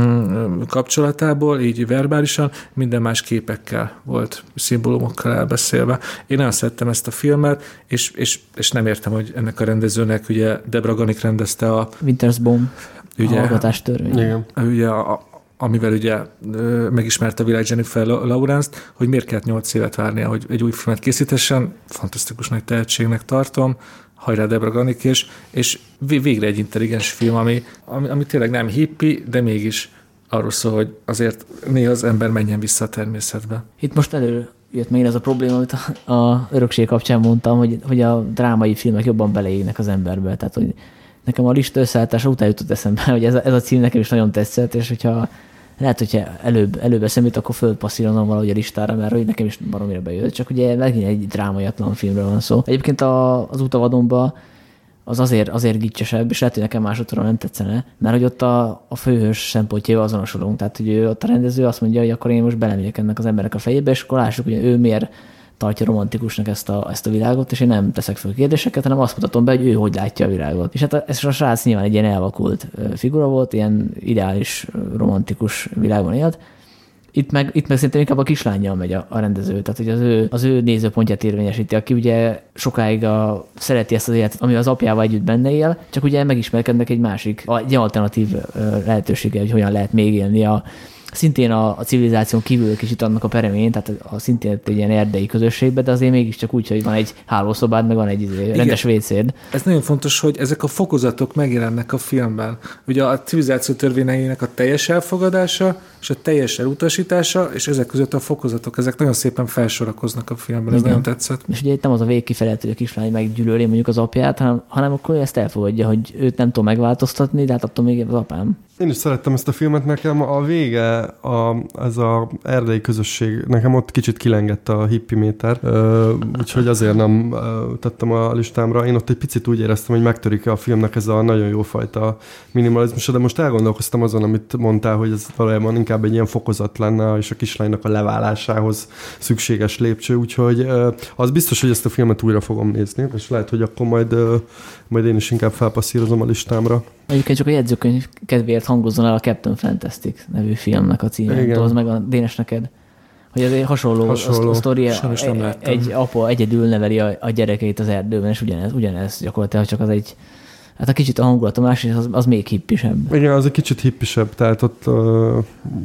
mm, kapcsolatából, így verbálisan, minden más képekkel volt, szimbólumokkal elbeszélve. Én nagyon szerettem ezt a filmet, és, és, és nem értem, hogy ennek a rendezőnek, ugye Debra Ganik rendezte a... Winter's Bomb, ugye, a törvény. Igen. Ugye a, amivel ugye megismerte a világ Jennifer Lawrence-t, hogy miért kellett nyolc évet várnia, hogy egy új filmet készítessen. Fantasztikus nagy tehetségnek tartom hajrá Debra Granik, és, és végre egy intelligens film, ami, ami, ami tényleg nem hippi, de mégis arról szól, hogy azért néha az ember menjen vissza a természetbe. Itt most elő jött még ez a probléma, amit a, a örökség kapcsán mondtam, hogy, hogy a drámai filmek jobban beleégnek az emberbe. Tehát, hogy nekem a lista összeállítása után jutott eszembe, hogy ez a, ez a cím nekem is nagyon tetszett, és hogyha lehet, hogyha előbb, előbb eszembe akkor fölpasszíronom valahogy a listára, mert hogy nekem is baromira bejött, csak ugye megint egy drámaiatlan filmről van szó. Egyébként a, az utavadonban az azért, azért gicsesebb, és lehet, hogy nekem másodszor nem tetszene, mert hogy ott a, a főhős szempontjával azonosulunk. Tehát, hogy ő, ott a rendező azt mondja, hogy akkor én most belemegyek ennek az emberek a fejébe, és akkor lássuk, hogy ő miért tartja romantikusnak ezt a, ezt a világot, és én nem teszek fel kérdéseket, hanem azt mutatom be, hogy ő hogy látja a világot. És hát ez a srác nyilván egy ilyen elvakult figura volt, ilyen ideális, romantikus világban élt, itt meg, itt meg szerintem inkább a kislányjal megy a, a rendező, tehát hogy az ő, az ő nézőpontját érvényesíti, aki ugye sokáig a, szereti ezt az életet, ami az apjával együtt benne él, csak ugye megismerkednek egy másik, egy alternatív lehetősége, hogy hogyan lehet még élni a, szintén a, a civilizáción kívül kicsit annak a peremén, tehát a szintén egy ilyen erdei közösségben, de azért mégiscsak úgy, hogy van egy hálószobád, meg van egy izé, rendes vécéd. Ez nagyon fontos, hogy ezek a fokozatok megjelennek a filmben. Ugye a civilizáció törvényeinek a teljes elfogadása, és a teljes elutasítása, és ezek között a fokozatok, ezek nagyon szépen felsorakoznak a filmben, ez Igen. nagyon tetszett. És ugye itt nem az a végkifelet, hogy a kislány meggyűlöli mondjuk az apját, hanem, hanem akkor ezt elfogadja, hogy őt nem tudom megváltoztatni, de hát attól még az apám. Én is szerettem ezt a filmet, nekem a vége, a, ez a erdei közösség, nekem ott kicsit kilengett a hippiméter, úgyhogy azért nem tettem a listámra. Én ott egy picit úgy éreztem, hogy megtörik a filmnek ez a nagyon jó fajta minimalizmus, de most elgondolkoztam azon, amit mondtál, hogy ez valójában inkább egy ilyen fokozat lenne, és a kislánynak a leválásához szükséges lépcső, úgyhogy az biztos, hogy ezt a filmet újra fogom nézni, és lehet, hogy akkor majd, majd én is inkább felpasszírozom a listámra. Egyébként csak a jegyzőkönyv kedvéért hangozzon el a Captain Fantastic nevű filmnek a címe. Az meg a Dénes neked? Hogy ez egy hasonló, hasonló. sztori, egy, egy apa egyedül neveli a, a gyerekeit az erdőben, és ugyanez, ugyanez gyakorlatilag csak az egy Hát a kicsit a hangulat, a másik az, az még hippisebb. Igen, az egy kicsit hippisebb, tehát ott uh,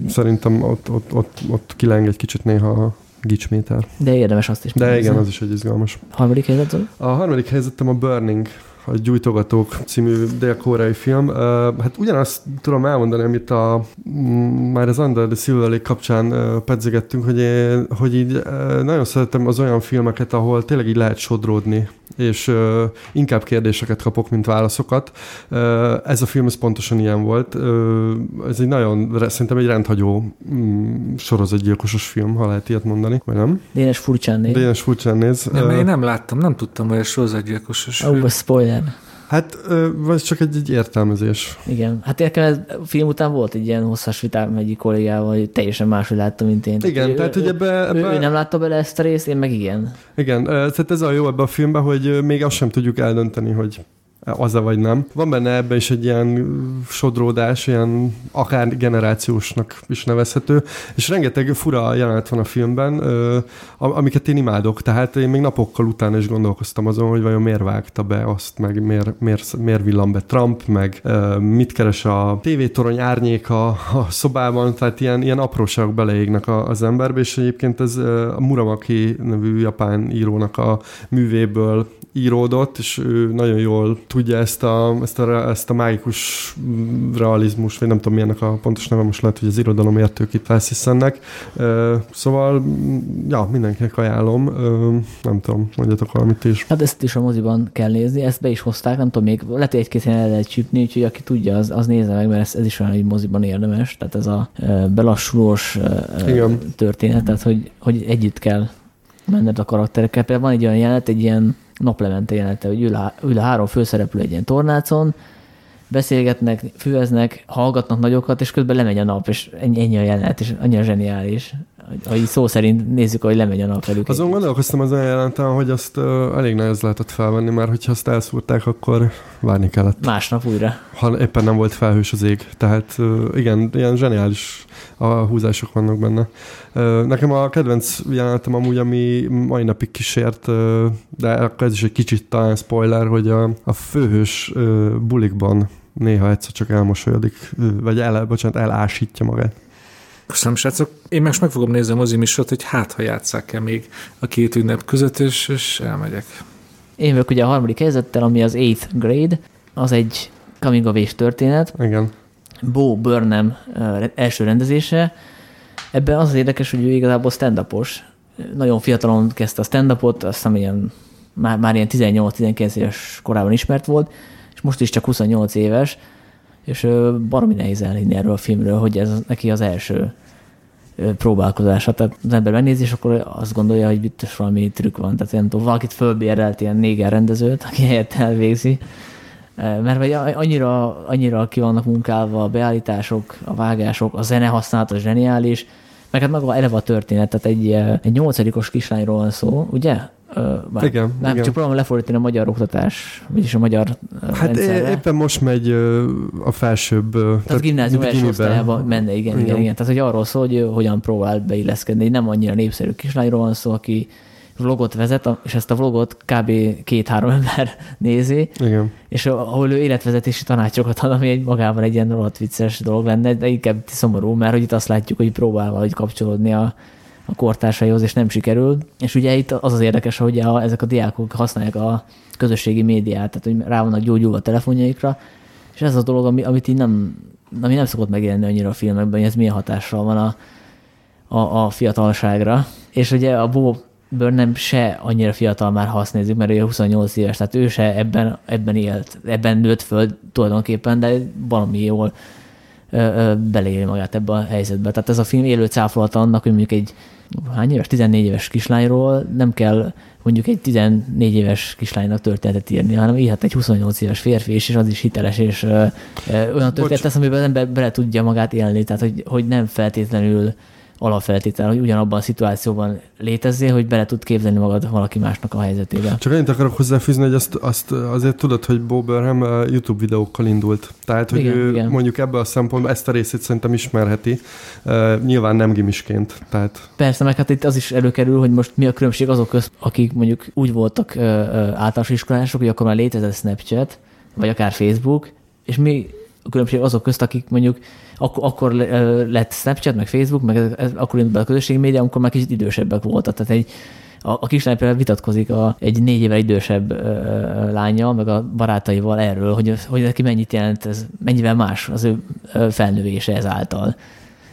szerintem ott, ott, ott, ott kileng egy kicsit néha a gicsméter. De érdemes azt is. De igen, az is egy izgalmas. Harmadik helyzet? A harmadik helyzetem a Burning a Gyújtogatók című dél-koreai film. Hát ugyanazt tudom elmondani, amit a, mm, már az Under the Silver Lake kapcsán pedzegettünk, hogy, én, hogy így nagyon szeretem az olyan filmeket, ahol tényleg így lehet sodródni és uh, inkább kérdéseket kapok, mint válaszokat. Uh, ez a film ez pontosan ilyen volt. Uh, ez egy nagyon, szerintem egy rendhagyó um, sorozatgyilkosos film, ha lehet ilyet mondani, vagy nem? Dénes furcsán néz. Dénes furcsán néz. Nem, én nem láttam, nem tudtam, hogy egy sorozatgyilkosos. Ó, spoiler. Hát, ez csak egy, egy értelmezés. Igen. Hát nekem a film után volt egy ilyen hosszas vitám egyik kollégával, hogy teljesen máshogy látta, mint én. Igen, tehát, tehát hogy ebbe, ebbe... Ő, ő, nem látta bele ezt a részt, én meg igen. Igen, tehát ez a jó ebbe a filmben, hogy még azt sem tudjuk eldönteni, hogy az-e vagy nem. Van benne ebben is egy ilyen sodródás, ilyen akár generációsnak is nevezhető, és rengeteg fura jelenet van a filmben, amiket én imádok, tehát én még napokkal utána is gondolkoztam azon, hogy vajon miért vágta be azt, meg miért, miért, miért villan be Trump, meg mit keres a tévétorony árnyéka a szobában, tehát ilyen, ilyen apróságok beleégnek az emberbe, és egyébként ez a Muramaki nevű japán írónak a művéből íródott, és ő nagyon jól tudja ezt a, ezt a, ezt a mágikus realizmus, vagy nem tudom milyennek a pontos neve, most lehet, hogy az irodalom értők itt felsziszennek. Szóval, ja, mindenkinek ajánlom. Nem tudom, mondjatok valamit is. Hát ezt is a moziban kell nézni, ezt be is hozták, nem tudom, még lehet egy-két el lehet csípni, úgyhogy aki tudja, az, az nézze meg, mert ez, ez is olyan, hogy moziban érdemes, tehát ez a belassulós Igen. történet, tehát hogy, hogy együtt kell menned a karakterekkel. Például van egy olyan jelenet, egy ilyen naplemente jelenete, hogy ül a, ül a három főszereplő egy ilyen tornácon, beszélgetnek, főznek, hallgatnak nagyokat, és közben lemegy a nap, és ennyi, ennyi a jelenet, és annyira zseniális. Ha így szó szerint nézzük, hogy lemegy a nap velük. Azon gondolkoztam az olyan jelenten, hogy azt uh, elég nehéz lehetett felvenni, mert hogyha azt elszúrták, akkor várni kellett. Másnap újra. Ha éppen nem volt felhős az ég. Tehát uh, igen, ilyen zseniális a húzások vannak benne. Nekem a kedvenc jelenetem amúgy, ami mai napig kísért, de akkor ez is egy kicsit talán spoiler, hogy a, a főhős bulikban néha egyszer csak elmosolyodik, vagy el, bocsánat, elásítja magát. Köszönöm, srácok. Én most meg fogom nézni a mozimisort, hogy hát, ha játsszák-e még a két ünnep között, és, és elmegyek. Én vagyok ugye a harmadik helyzettel, ami az 8th grade, az egy coming of age történet. Igen. Bo Burnham első rendezése. Ebben az az érdekes, hogy ő igazából stand Nagyon fiatalon kezdte a stand-upot, azt hiszem ilyen, már, már ilyen 18-19 éves korában ismert volt, és most is csak 28 éves, és baromi nehéz elhinni erről a filmről, hogy ez neki az első próbálkozása. Tehát az ember megnézi, és akkor azt gondolja, hogy biztos valami trükk van. Tehát nem tudom, valakit fölbérelt ilyen néger rendezőt, aki helyett elvégzi. Mert vagy annyira, annyira ki vannak munkálva a beállítások, a vágások, a zene használata zseniális, meg hát maga eleve a történet, tehát egy, egy nyolcadikos kislányról van szó, ugye? Bár, igen, nem, igen. csak próbálom lefordítani a magyar oktatás, vagyis a magyar Hát rendszerre. éppen most megy a felsőbb... Tehát, tehát gimnázium első osztályában menne, igen, igen, igen, igen. Tehát, hogy arról szól, hogy hogyan próbál beilleszkedni. Nem annyira népszerű kislányról van szó, aki vlogot vezet, és ezt a vlogot kb. két-három ember nézi, Igen. és ahol ő életvezetési tanácsokat ad, ami egy magában egy ilyen rohadt vicces dolog lenne, de inkább szomorú, mert hogy itt azt látjuk, hogy próbál valahogy kapcsolódni a, a kortársaihoz, és nem sikerül. És ugye itt az az érdekes, hogy a, ezek a diákok használják a közösségi médiát, tehát hogy rá vannak gyógyulva a telefonjaikra, és ez az a dolog, ami, amit így nem, ami nem szokott megjelenni annyira a filmekben, hogy ez milyen hatással van a, a, a fiatalságra. És ugye a Bob nem se annyira fiatal már, ha azt nézzük, mert ő 28 éves, tehát ő se ebben, ebben élt, ebben nőtt föl tulajdonképpen, de valami jól beléli magát ebbe a helyzetbe. Tehát ez a film élő cáfolata annak, hogy mondjuk egy hány éves, 14 éves kislányról nem kell mondjuk egy 14 éves kislánynak történetet írni, hanem írhat egy 28 éves férfi, és az is hiteles, és ö, ö, olyan történet lesz, amiben az ember bele tudja magát élni, tehát hogy, hogy nem feltétlenül alapfeltétel, hogy ugyanabban a szituációban létezzél, hogy bele tud képzelni magad valaki másnak a helyzetébe. Csak annyit akarok hozzáfűzni, hogy azt, azt azért tudod, hogy Bob Burnham uh, YouTube videókkal indult. Tehát, hogy igen, ő igen. mondjuk ebből a szempontból ezt a részét szerintem ismerheti. Uh, nyilván nem gimisként. Tehát... Persze, meg hát itt az is előkerül, hogy most mi a különbség azok közt, akik mondjuk úgy voltak uh, általános iskolások, hogy akkor már létezett Snapchat, vagy akár Facebook, és mi a különbség azok közt, akik mondjuk ak- akkor lett Snapchat, meg Facebook, meg akkor indult be a közösségi média, amikor már kicsit idősebbek voltak. Tehát egy, a, a kislány például vitatkozik a, egy négy éve idősebb lánya, meg a barátaival erről, hogy, hogy neki mennyit jelent, ez mennyivel más az ő felnövése ezáltal.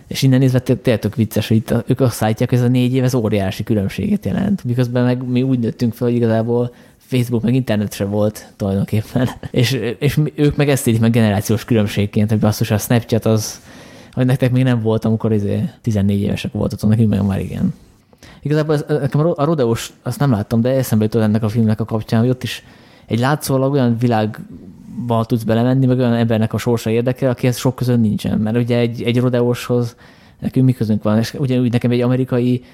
És innen nézve tényleg tök vicces, hogy itt ők azt állítják, hogy ez a négy év ez óriási különbséget jelent. Miközben meg mi úgy nőttünk fel, hogy igazából Facebook meg internet se volt tulajdonképpen. És, és ők meg ezt így meg generációs különbségként, hogy basszus, a Snapchat az, hogy nektek még nem volt, amikor izé 14 évesek voltatok, nekünk meg már igen. Igazából ez, nekem a Rodeos, azt nem láttam, de eszembe jutott ennek a filmnek a kapcsán, hogy ott is egy látszólag olyan világba tudsz belemenni, meg olyan embernek a sorsa érdekel, akihez sok közön nincsen. Mert ugye egy, egy Rodeoshoz nekünk mi közünk van, és ugyanúgy nekem egy amerikai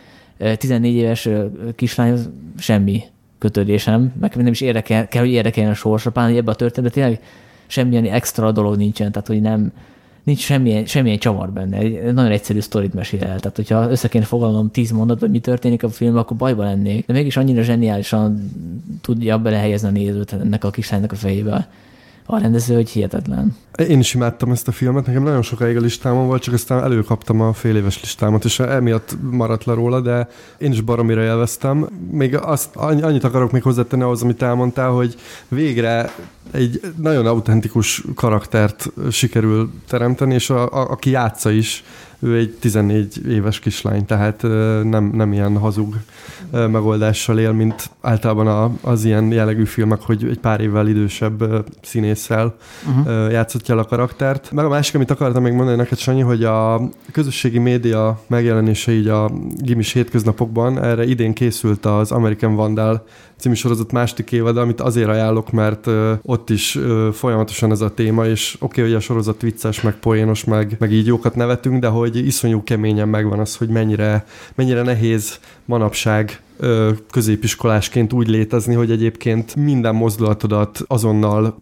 14 éves kislány semmi kötődésem, meg nem is érdekel, kell, hogy érdekeljen a sorsa, pláne ebben a történetben tényleg semmilyen extra dolog nincsen, tehát hogy nem, nincs semmilyen, semmilyen csavar benne. Egy nagyon egyszerű sztorit mesél el. Tehát, hogyha össze kéne foglalnom tíz mondat, hogy mi történik a filmben, akkor bajba lennék. De mégis annyira zseniálisan tudja belehelyezni a nézőt ennek a kislánynak a fejébe a rendező, hogy hihetetlen. Én is imádtam ezt a filmet, nekem nagyon sokáig a listámon volt, csak aztán előkaptam a fél éves listámat, és emiatt maradt le róla, de én is baromira élveztem. Még azt, annyit akarok még hozzátenni ahhoz, amit elmondtál, hogy végre egy nagyon autentikus karaktert sikerül teremteni, és a, a, aki játsza is, ő egy 14 éves kislány, tehát nem, nem ilyen hazug megoldással él, mint általában az ilyen jellegű filmek, hogy egy pár évvel idősebb színésszel uh-huh. játszott el a karaktert. Meg a másik, amit akartam még mondani neked, Sanyi, hogy a közösségi média megjelenése így a gimis hétköznapokban, erre idén készült az American Vandal című sorozat második évad, amit azért ajánlok, mert ott is folyamatosan ez a téma, és oké, okay, hogy a sorozat vicces, meg poénos, meg, meg így jókat nevetünk, de hogy iszonyú keményen megvan az, hogy mennyire, mennyire nehéz manapság középiskolásként úgy létezni, hogy egyébként minden mozdulatodat azonnal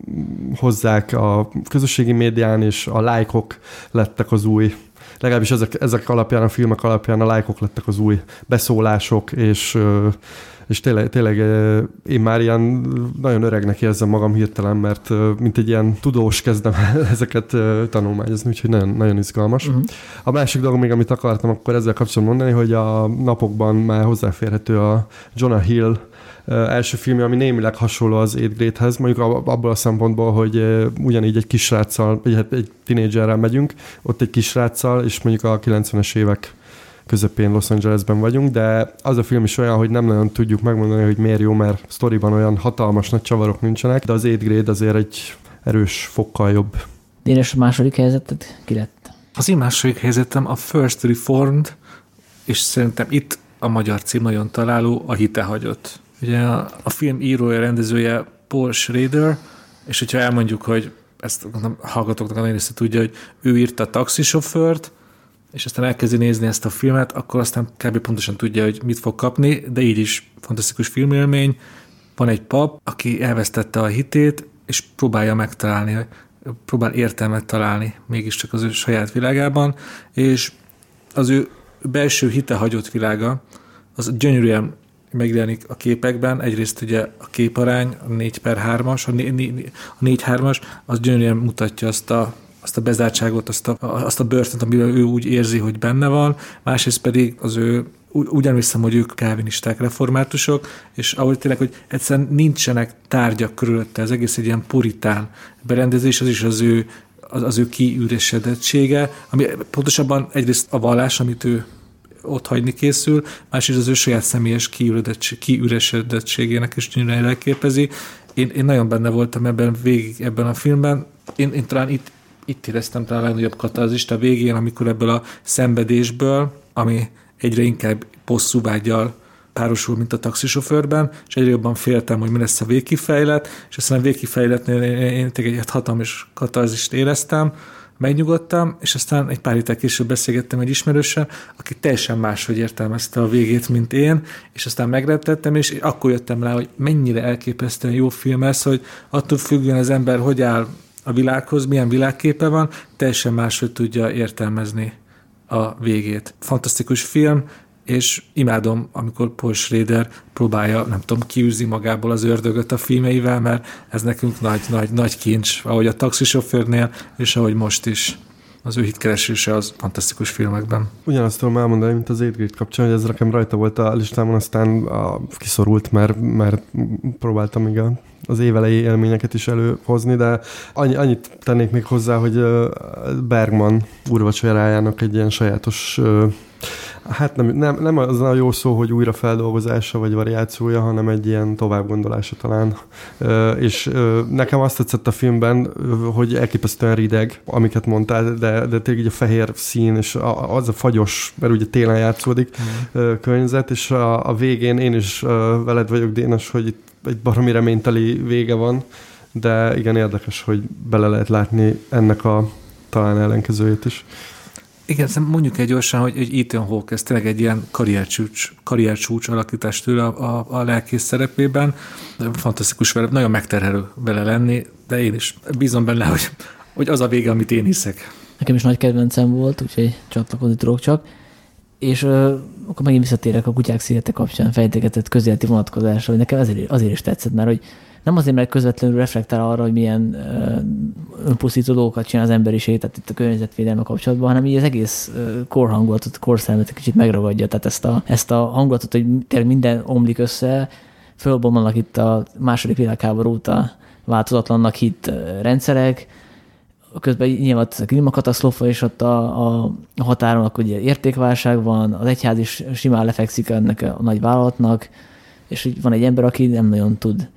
hozzák a közösségi médián, és a lájkok lettek az új legalábbis ezek, ezek alapján, a filmek alapján a lájkok lettek az új beszólások, és és tényleg, tényleg én már ilyen nagyon öregnek érzem magam hirtelen, mert mint egy ilyen tudós kezdem ezeket tanulmányozni, úgyhogy nagyon, nagyon izgalmas. Uh-huh. A másik dolog még, amit akartam akkor ezzel kapcsolatban mondani, hogy a napokban már hozzáférhető a Jonah Hill első filmje, ami némileg hasonló az Eighth Grade-hez, mondjuk abból a szempontból, hogy ugyanígy egy kisráccal, vagy hát egy tinédzserrel megyünk, ott egy kisráccal, és mondjuk a 90-es évek közepén Los Angelesben vagyunk, de az a film is olyan, hogy nem nagyon tudjuk megmondani, hogy miért jó, mert sztoriban olyan hatalmas nagy csavarok nincsenek, de az 8 grade azért egy erős fokkal jobb. Dénes a második helyzeted ki lett? Az én második helyzetem a First Reformed, és szerintem itt a magyar cím nagyon találó, a hite hagyott. Ugye a, a film írója, rendezője Paul Schrader, és hogyha elmondjuk, hogy ezt a hallgatóknak nagyon része tudja, hogy ő írta a taxisofőrt, és aztán elkezdi nézni ezt a filmet, akkor aztán kb. pontosan tudja, hogy mit fog kapni, de így is fantasztikus filmélmény. Van egy pap, aki elvesztette a hitét, és próbálja megtalálni, próbál értelmet találni mégiscsak az ő saját világában, és az ő belső hite hagyott világa, az gyönyörűen megjelenik a képekben. Egyrészt ugye a képarány, a 4 per 3-as, a 4-3-as, az gyönyörűen mutatja azt a azt a bezártságot, azt a, azt a börtönt, amiben ő úgy érzi, hogy benne van, másrészt pedig az ő úgy emlékszem, hogy ők kávinisták, reformátusok, és ahogy tényleg, hogy egyszerűen nincsenek tárgyak körülötte, ez egész egy ilyen puritán berendezés, az is az ő, az, az ő kiüresedettsége, ami pontosabban egyrészt a vallás, amit ő ott hagyni készül, másrészt az ő saját személyes kiüresedettségének is gyönyörűen elképezi. Én, én nagyon benne voltam ebben végig ebben a filmben. Én, én talán itt itt éreztem talán a legnagyobb katarzist a végén, amikor ebből a szenvedésből, ami egyre inkább vágyal párosul, mint a taxisofőrben, és egyre jobban féltem, hogy mi lesz a végkifejlet, és aztán a végkifejletnél én, én, én egy hatalmas katarzist éreztem, megnyugodtam, és aztán egy pár héttel később beszélgettem egy ismerőssel, aki teljesen máshogy értelmezte a végét, mint én, és aztán megrettettem, és akkor jöttem rá, hogy mennyire elképesztően jó film ez, hogy attól függően az ember hogy áll a világhoz, milyen világképe van, teljesen máshogy tudja értelmezni a végét. Fantasztikus film, és imádom, amikor Paul Schrader próbálja, nem tudom, kiűzi magából az ördögöt a filmeivel, mert ez nekünk nagy, nagy, kincs, ahogy a taxisofőrnél, és ahogy most is az ő hitkeresése az fantasztikus filmekben. Ugyanazt tudom elmondani, mint az Édgrit kapcsán, hogy ez nekem rajta volt a listámon, aztán a, kiszorult, mert, mert próbáltam igen az évelei élményeket is előhozni, de annyi, annyit tennék még hozzá, hogy Bergman úrvacsorájának egy ilyen sajátos Hát nem, nem, nem az a jó szó, hogy újrafeldolgozása vagy variációja, hanem egy ilyen továbbgondolása talán. És nekem azt tetszett a filmben, hogy elképesztően rideg, amiket mondtál, de, de tényleg így a fehér szín, és az a fagyos, mert ugye télen játszódik mm. környezet, és a, a végén én is veled vagyok, Dénes, hogy itt egy baromi reményteli vége van, de igen érdekes, hogy bele lehet látni ennek a talán ellenkezőjét is. Igen, mondjuk egy gyorsan, hogy, hogy Ethan Hawke, ez tényleg egy ilyen karriercsúcs, karriercsúcs alakítás tőle a, a, a lelkész szerepében. Fantasztikus vele, nagyon megterhelő vele lenni, de én is bízom benne, hogy, hogy az a vége, amit én hiszek. Nekem is nagy kedvencem volt, úgyhogy csatlakozni tudok csak. És uh, akkor megint visszatérek a kutyák szélete kapcsán fejtegetett közéleti vonatkozásra, hogy nekem azért, azért is tetszett, mert hogy nem azért, mert közvetlenül reflektál arra, hogy milyen uh, önpusztító dolgokat csinál az emberiség, tehát itt a környezetvédelme kapcsolatban, hanem így az egész korhangulatot, korszelmet egy kicsit megragadja, tehát ezt a, ezt a hangulatot, hogy tényleg minden omlik össze, fölbomlanak itt a második világháború óta változatlannak hit rendszerek, közben nyilván a klímakatasztrófa, és ott a, a határon akkor ugye értékválság van, az egyház is simán lefekszik ennek a nagy vállalatnak, és van egy ember, aki nem nagyon tud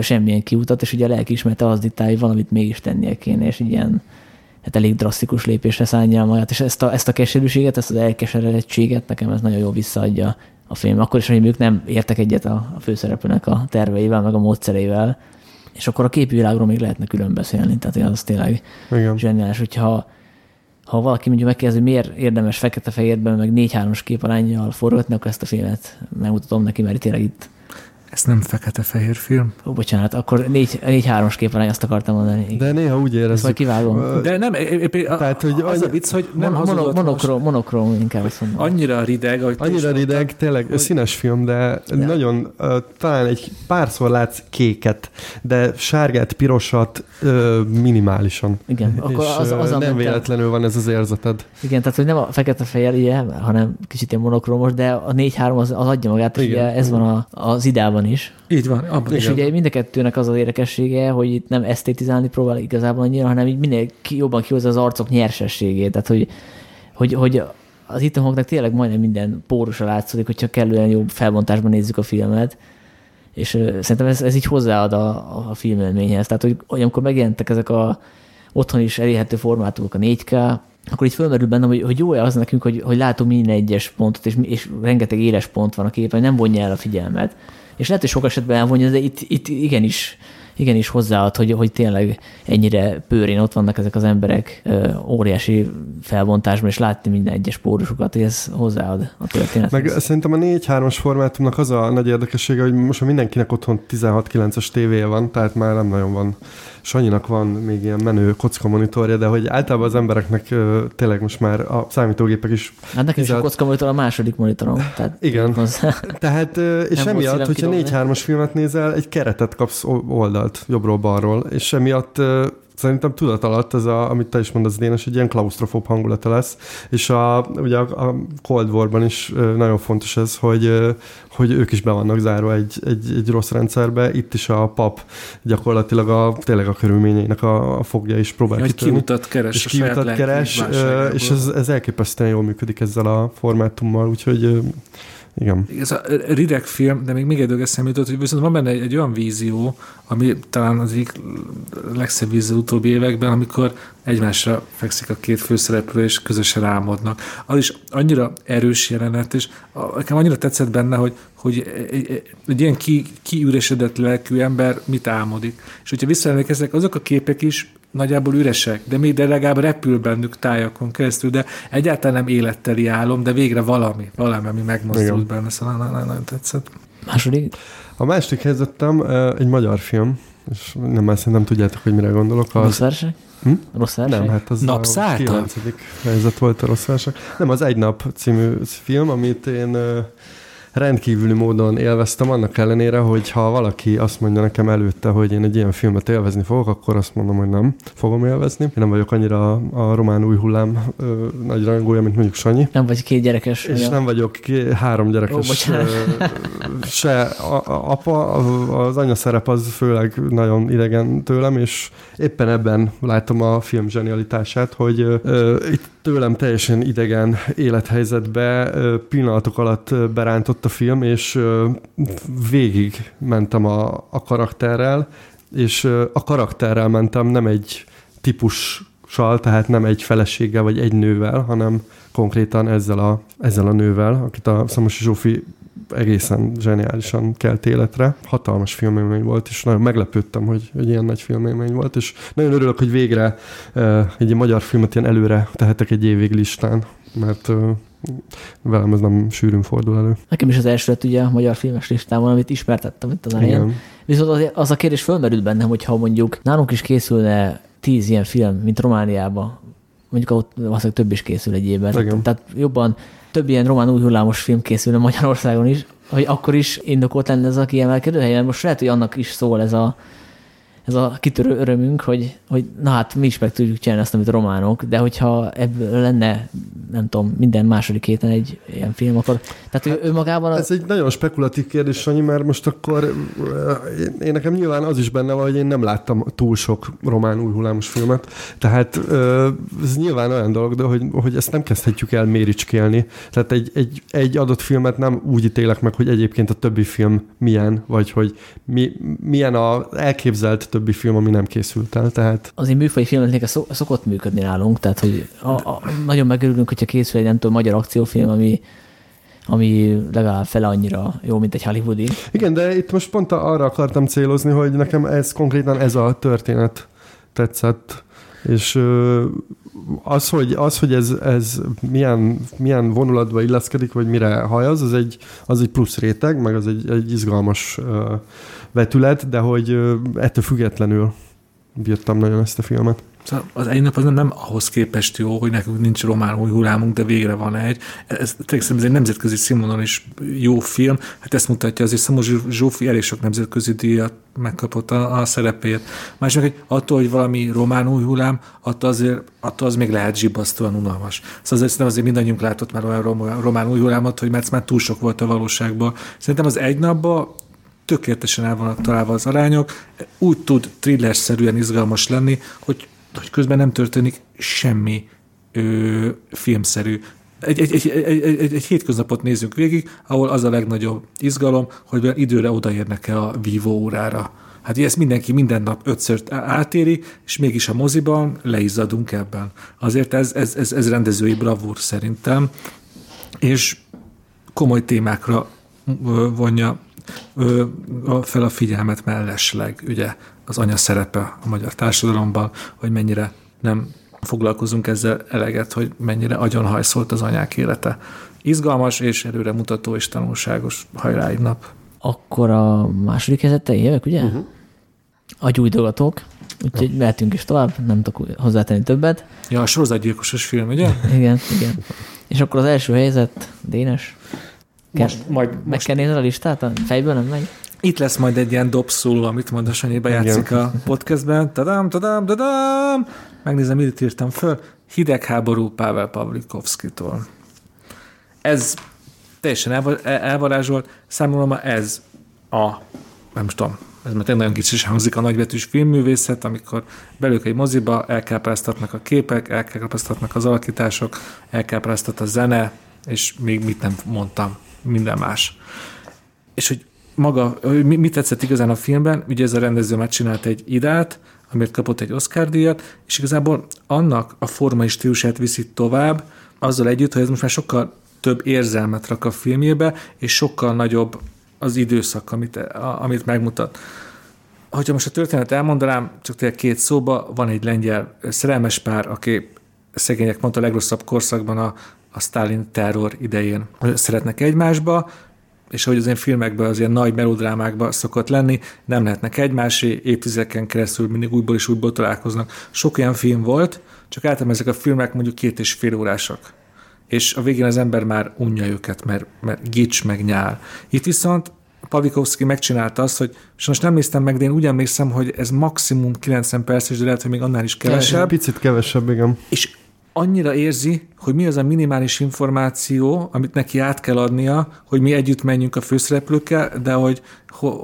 semmilyen kiutat, és ugye a lelkiismerete az diktálja, hogy valamit mégis tennie kéne, és ilyen hát elég drasztikus lépésre szállja magát, és ezt a, ezt a keserűséget, ezt az elkeseredettséget nekem ez nagyon jól visszaadja a film. Akkor is, hogy ők nem értek egyet a, a főszereplőnek a terveivel, meg a módszereivel, és akkor a képvilágról még lehetne külön beszélni, tehát az tényleg Igen. zseniális, hogyha ha valaki mondjuk megkérdezi, hogy miért érdemes fekete-fehérben, meg 4-3-as képarányjal forgatni, akkor ezt a filmet megmutatom neki, mert tényleg itt ez nem fekete-fehér film. Ó, bocsánat, akkor négy, négy háros képen azt akartam mondani. De néha úgy érezzük. Vagy kivágom. De nem, Tehát, hogy az a vicc, hogy nem mono, monokrom, monokrom inkább azt mondom. Annyira rideg, ahogy Annyira rideg, tényleg hogy... színes film, de, de, nagyon, uh, talán egy párszor látsz kéket, de sárgát, pirosat uh, minimálisan. Igen, akkor és, az, az, az nem véletlenül van ez az érzeted. Igen, tehát hogy nem a fekete-fehér, hanem kicsit ilyen monokromos, de a 4-3 az, az adja magát, és ugye ez van a, az ideában abban is. Így van. Abban és ugye mind a kettőnek az az érdekessége, hogy itt nem esztétizálni próbál igazából annyira, hanem így minél jobban kihozza az arcok nyersességét. Tehát, hogy, hogy, hogy az itomoknak tényleg majdnem minden pórusa látszik, hogyha kellően jó felbontásban nézzük a filmet, és szerintem ez, ez így hozzáad a, a filmélményhez. Tehát, hogy olyankor megjelentek ezek a otthon is elérhető formátumok, a 4K, akkor itt fölmerül bennem, hogy, hogy jó-e az nekünk, hogy, hogy látunk minden egyes pontot, és, és rengeteg éles pont van a képen, hogy nem vonja el a figyelmet és lehet, hogy sok esetben elvonja, de itt, itt igenis, igenis hozzáad, hogy, hogy tényleg ennyire pőrén ott vannak ezek az emberek óriási felbontásban, és látni minden egyes pórusukat, hogy ez hozzáad a történet. Meg szerintem a 4-3-as formátumnak az a nagy érdekessége, hogy most mindenkinek otthon 16-9-es tévéje van, tehát már nem nagyon van Sanyinak van még ilyen menő kocka monitorja, de hogy általában az embereknek tényleg most már a számítógépek is... Hát nekem is a kocka monitor a második monitorom. Tehát Igen. Hozzá. Tehát, és emiatt, hogyha 4-3-as filmet nézel, egy keretet kapsz oldalt, jobbról-balról, és emiatt szerintem tudat alatt ez, a, amit te is mondasz, Dénes, egy ilyen klaustrofób hangulata lesz, és a, ugye a, a Cold War-ban is nagyon fontos ez, hogy, hogy ők is be vannak zárva egy, egy, egy rossz rendszerbe, itt is a pap gyakorlatilag a, tényleg a körülményeinek a, a fogja is próbál ja, kitörni. kiutat keres, és kiutat keres, és ez, ez elképesztően jól működik ezzel a formátummal, úgyhogy igen. Ez a rideg film, de még még egy dolog eszembe jutott, hogy viszont van benne egy, egy olyan vízió, ami talán az egyik legszebb vízió utóbbi években, amikor egymásra fekszik a két főszereplő, és közösen álmodnak. Az is annyira erős jelenet, és nekem annyira tetszett benne, hogy, hogy egy, egy ilyen ki, kiüresedett lelkű ember mit álmodik. És hogyha visszaemlékeznek, azok a képek is nagyjából üresek, de még de legalább repül bennük tájakon keresztül, de egyáltalán nem életteli álom, de végre valami, valami, ami megmozdult benne, szóval nagyon, nagyon tetszett. Második? A második helyzetem egy magyar film, és nem, ezt nem tudjátok, hogy mire gondolok. Az... Rossz verseny? Hm? Rossz verseny? Nem, hát az Napszálta? a 9. helyzet volt a rossz verseny. Nem, az Egy nap című film, amit én rendkívüli módon élveztem, annak ellenére, hogy ha valaki azt mondja nekem előtte, hogy én egy ilyen filmet élvezni fogok, akkor azt mondom, hogy nem fogom élvezni. Én nem vagyok annyira a, a román új hullám ö, nagy rangolja, mint mondjuk Sanyi. Nem vagy két gyerekes. És nem vagyok ké, három gyerekes. Ó, ö, se a, a, apa, az anya szerep az főleg nagyon idegen tőlem, és éppen ebben látom a film zsenialitását, hogy ö, itt tőlem teljesen idegen élethelyzetbe pillanatok alatt berántott a film, és végig mentem a, a karakterrel, és a karakterrel mentem nem egy típussal, tehát nem egy feleséggel vagy egy nővel, hanem konkrétan ezzel a, ezzel a nővel, akit a Szamosi Zsófi egészen zseniálisan kelt életre. Hatalmas filmélmény volt, és nagyon meglepődtem, hogy, hogy ilyen nagy filmélmény volt, és nagyon örülök, hogy végre egy magyar filmet ilyen előre tehetek egy évig listán, mert velem ez nem sűrűn fordul elő. Nekem is az első lett ugye a magyar filmes listában, amit ismertettem itt az elején. Viszont az, az a kérdés fölmerült bennem, hogy ha mondjuk nálunk is készülne tíz ilyen film, mint Romániában, mondjuk ott valószínűleg több is készül egy évben. Igen. Tehát jobban több ilyen román új hullámos film készülne Magyarországon is, hogy akkor is indokolt lenne ez a kiemelkedő helyen. Most lehet, hogy annak is szól ez a ez a kitörő örömünk, hogy, hogy na hát mi is meg tudjuk csinálni azt, amit a románok, de hogyha ebből lenne, nem tudom, minden második héten egy ilyen film, akkor tehát ő, ő magában... Ez a... egy nagyon spekulatív kérdés, Sanyi, mert most akkor én, én nekem nyilván az is benne van, hogy én nem láttam túl sok román új hullámos filmet, tehát ez nyilván olyan dolog, de hogy, hogy ezt nem kezdhetjük el méricskélni. Tehát egy, egy, egy adott filmet nem úgy ítélek meg, hogy egyébként a többi film milyen, vagy hogy mi, milyen a elképzelt többi film, ami nem készült el. Tehát... Az én műfai filmeknek szokott működni nálunk, tehát hogy a, a, nagyon megörülünk, hogyha készül egy nem tudom, magyar akciófilm, ami, ami legalább fele annyira jó, mint egy hollywoodi. Igen, de itt most pont arra akartam célozni, hogy nekem ez konkrétan ez a történet tetszett. És az, hogy, az, hogy ez, ez milyen, milyen vonulatba illeszkedik, vagy mire hajaz, az egy, az egy plusz réteg, meg az egy, egy izgalmas vetület, de hogy ettől függetlenül bírtam nagyon ezt a filmet. Szóval az egy nap az nem, nem ahhoz képest jó, hogy nekünk nincs román új hullámunk, de végre van egy. Ez, ez egy nemzetközi színvonalon is jó film. Hát ezt mutatja azért Szamos Zsófi elég sok nemzetközi díjat megkapott a, a szerepét. Más hogy attól, hogy valami román új hullám, attól, azért, attól az még lehet zsibasztóan unalmas. Szóval azért, azért mindannyiunk látott már olyan román új hullámot, hogy mert már túl sok volt a valóságban. Szerintem az egy napban tökéletesen el vannak találva az arányok, úgy tud thriller-szerűen izgalmas lenni, hogy, hogy közben nem történik semmi ö, filmszerű. Egy, egy, egy, egy, egy, egy hétköznapot nézzünk végig, ahol az a legnagyobb izgalom, hogy időre odaérnek el a vívó órára. Hát ezt mindenki minden nap ötször átéri, és mégis a moziban leizzadunk ebben. Azért ez, ez, ez, ez rendezői bravúr szerintem, és komoly témákra vonja fel a figyelmet mellesleg, ugye az anya szerepe a magyar társadalomban, hogy mennyire nem foglalkozunk ezzel eleget, hogy mennyire agyonhajszolt az anyák élete. Izgalmas és előre mutató és tanulságos hajrá nap. Akkor a második helyzettel jövök, ugye? Uh-huh. Agyújdogatók. Úgyhogy mehetünk is tovább, nem tudok hozzátenni többet. Ja, a sorozatgyilkosos film, ugye? igen, igen. És akkor az első helyzet, Dénes. Most, majd, meg most... kell nézni a listát? A fejből nem megy? Itt lesz majd egy ilyen dobszul, amit majd a Sanyi bejátszik a podcastben. Tadám, tadám, tadám! Megnézem, mit írtam föl. Hidegháború Pavel Pavlikovszkitól. Ez teljesen elvarázsolt. Számomra ez a, nem tudom, ez mert nagyon kicsi is hangzik a nagybetűs filmművészet, amikor belők egy moziba, elkápráztatnak a képek, elkápráztatnak az alakítások, elkápráztat a zene, és még mit nem mondtam minden más. És hogy maga, mi, mi tetszett igazán a filmben, ugye ez a rendező már csinált egy idát, amiért kapott egy Oscar díjat, és igazából annak a formai stílusát viszi tovább, azzal együtt, hogy ez most már sokkal több érzelmet rak a filmjébe, és sokkal nagyobb az időszak, amit, a, amit megmutat. Hogyha most a történet elmondanám, csak tényleg két szóba, van egy lengyel szerelmes pár, aki szegények mondta a legrosszabb korszakban a a Stalin terror idején szeretnek egymásba, és ahogy az én filmekben, az ilyen nagy melodrámákban szokott lenni, nem lehetnek egymásé, évtizedeken keresztül mindig újból és újból találkoznak. Sok olyan film volt, csak általában ezek a filmek mondjuk két és fél órásak. És a végén az ember már unja őket, mert, mert gics meg nyál. Itt viszont Pavlikovski megcsinálta azt, hogy és most nem néztem meg, de én úgy emlékszem, hogy ez maximum 90 perces, de lehet, hogy még annál is kevesebb. Picit kevesebb, igen. És annyira érzi, hogy mi az a minimális információ, amit neki át kell adnia, hogy mi együtt menjünk a főszereplőkkel, de hogy,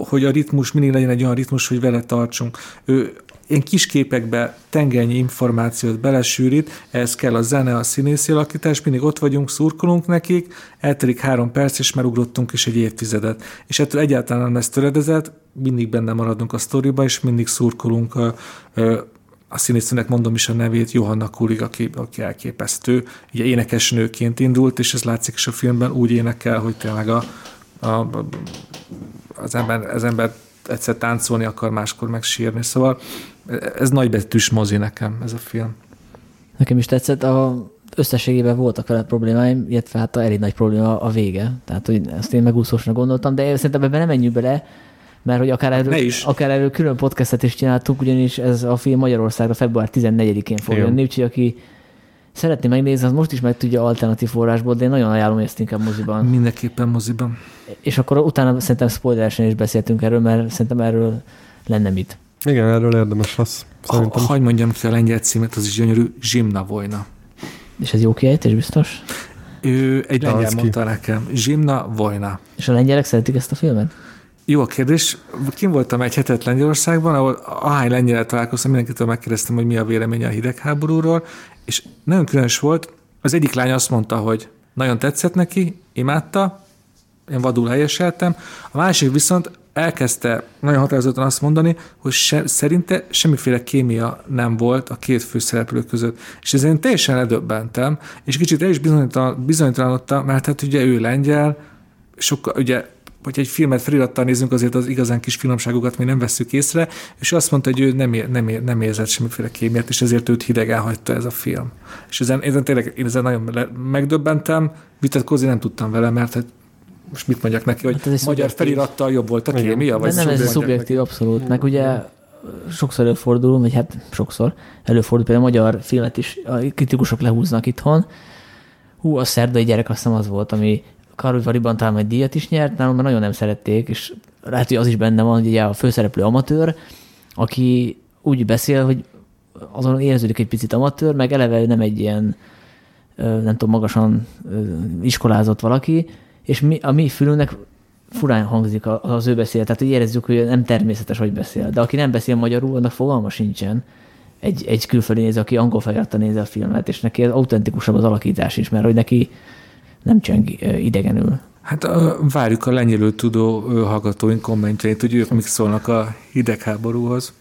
hogy a ritmus mindig legyen egy olyan ritmus, hogy vele tartsunk. Ő ilyen kis képekbe tengernyi információt belesűrít, ehhez kell a zene, a színészi alakítás, mindig ott vagyunk, szurkolunk nekik, eltelik három perc, és már ugrottunk is egy évtizedet. És ettől egyáltalán nem lesz töredezett, mindig benne maradunk a sztoriba, és mindig szurkolunk a, a színésznőnek mondom is a nevét, Johanna Kulig, aki, aki elképesztő. Ugye énekesnőként indult, és ez látszik is a filmben, úgy énekel, hogy tényleg a a, az, ember, az ember egyszer táncolni akar, máskor meg. Szóval ez nagybetűs mozi nekem, ez a film. Nekem is tetszett. A összességében voltak vele problémáim, illetve hát a elég nagy probléma a vége. Tehát, hogy ezt én megúszósnak gondoltam, de szerintem ebben nem menjünk bele, mert hogy akár erről, is. akár erről külön podcastet is csináltuk, ugyanis ez a film Magyarországra február 14-én fog jönni, úgyhogy aki szeretné megnézni, az most is meg tudja alternatív forrásból, de én nagyon ajánlom ezt inkább moziban. Mindenképpen moziban. És akkor utána szerintem spoileresen is beszéltünk erről, mert szerintem erről lenne mit. Igen, erről érdemes lesz. Ha, Szerintem. hagy mondjam ki a lengyel címet, az is gyönyörű, Zsimna Vojna. És ez jó kiejtés, biztos? Ő egy lengyel mondta nekem, Zsimna Vojna. És a lengyelek szeretik ezt a filmet? Jó a kérdés. Kim voltam egy hetet Lengyelországban, ahol ahány lengyel találkoztam, mindenkitől megkérdeztem, hogy mi a véleménye a hidegháborúról, és nagyon különös volt. Az egyik lány azt mondta, hogy nagyon tetszett neki, imádta, én vadul helyeseltem. A másik viszont elkezdte nagyon határozottan azt mondani, hogy se, szerinte semmiféle kémia nem volt a két főszereplő között. És ezen én teljesen ledöbbentem, és kicsit el is bizonytalan- bizonytalanodtam, mert hát ugye ő lengyel, sokkal, ugye hogyha egy filmet felirattal nézünk, azért az igazán kis finomságokat még nem vesszük észre, és azt mondta, hogy ő nem, ér, nem, ér, nem érzett semmiféle kémiát, és ezért őt hidegen hagyta ez a film. És ezen, ezen tényleg én ezen nagyon le, megdöbbentem, vitatkozni nem tudtam vele, mert hát most mit mondjak neki, hogy Hát magyar szubjektív- felirattal jobb volt a kémia? De nem, ez szubjektív? szubjektív, abszolút. Meg ugye sokszor előfordul, vagy hát sokszor előfordul, például a magyar filmet is a kritikusok lehúznak itthon. Hú, a szerdai gyerek azt hiszem az volt, ami Karudvariban talán egy díjat is nyert, nálunk már nagyon nem szerették, és lehet, hogy az is benne van, hogy ugye a főszereplő amatőr, aki úgy beszél, hogy azon érződik egy picit amatőr, meg eleve nem egy ilyen, nem tudom, magasan iskolázott valaki, és mi, a mi fülünknek furán hangzik az ő beszél, tehát hogy érezzük, hogy nem természetes, hogy beszél. De aki nem beszél magyarul, annak fogalma sincsen. Egy, egy külföldi néző, aki angol felirattal nézi a filmet, és neki az autentikusabb az alakítás is, mert hogy neki nem cseng idegenül. Hát várjuk a lenyelő tudó hallgatóink kommentjeit, hogy ők mik szólnak a hidegháborúhoz.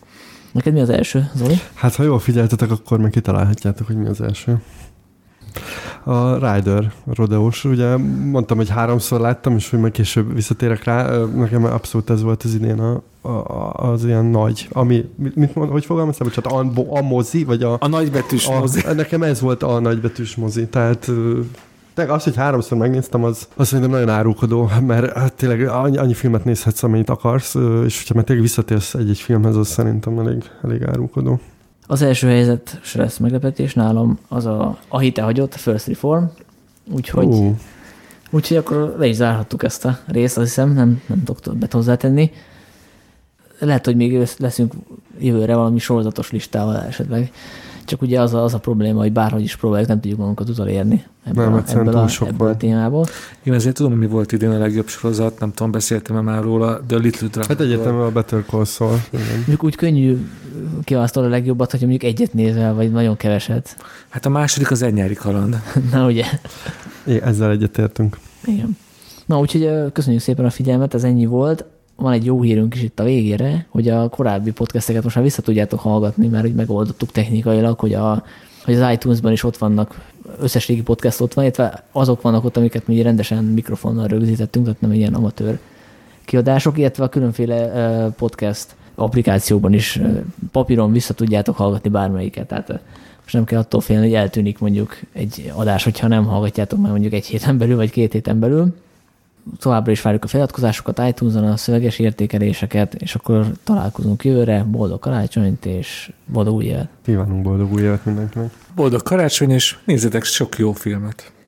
Neked mi az első, Zoli? Hát, ha jól figyeltetek, akkor meg kitalálhatjátok, hogy mi az első. A Rider Rodeos, ugye mondtam, hogy háromszor láttam, és hogy majd később visszatérek rá. Nekem abszolút ez volt az idén a, a, az ilyen nagy, ami, mit, mit mond, hogy fogalmaztam, bocsánat, a, a mozi, vagy a, A nagybetűs a, mozi. Nekem ez volt a nagybetűs mozi, tehát ö, tényleg az, hogy háromszor megnéztem, az, az szerintem nagyon árulkodó, mert hát tényleg annyi, annyi filmet nézhetsz, amennyit akarsz, és hogyha már tényleg visszatérsz egy-egy filmhez, az szerintem elég, elég árulkodó. Az első helyzet, se lesz meglepetés nálam, az a, a hite hagyott, a First Reform, úgyhogy, Ú, úgyhogy akkor le is zárhattuk ezt a részt, azt hiszem, nem, nem tudok többet hozzátenni. Lehet, hogy még lesz- leszünk jövőre valami sorozatos listával esetleg. Csak ugye az a, az a probléma, hogy bárhogy is próbáljuk, nem tudjuk magunkat utolérni ebből, Nem, a, ebből, a, túl sok ebből a témából. Én ezért tudom, hogy mi volt idén a legjobb sorozat, nem tudom, beszéltem-e már róla, The Little Drummer. hát egyetemben a Better Call Saul. Mondjuk úgy könnyű kiválasztani a legjobbat, hogyha mondjuk egyet nézel, vagy nagyon keveset. Hát a második az egy nyári kaland. Na ugye? É, ezzel egyetértünk. Igen. Na, úgyhogy köszönjük szépen a figyelmet, ez ennyi volt. Van egy jó hírünk is itt a végére, hogy a korábbi podcasteket most már vissza tudjátok hallgatni, mert úgy megoldottuk technikailag, hogy, a, hogy az iTunes-ban is ott vannak, összes régi podcast ott van, illetve azok vannak ott, amiket mi rendesen mikrofonnal rögzítettünk, tehát nem ilyen amatőr kiadások, illetve a különféle podcast applikációban is papíron vissza tudjátok hallgatni bármelyiket. Tehát most nem kell attól félni, hogy eltűnik mondjuk egy adás, hogyha nem hallgatjátok már mondjuk egy héten belül, vagy két héten belül. Továbbra is várjuk a feliratkozásokat iTunes-on, a szöveges értékeléseket, és akkor találkozunk jövőre. Boldog karácsonyt, és boldog új évet! Kívánunk boldog új évet mindenkinek. Boldog karácsony, és nézzetek sok jó filmet.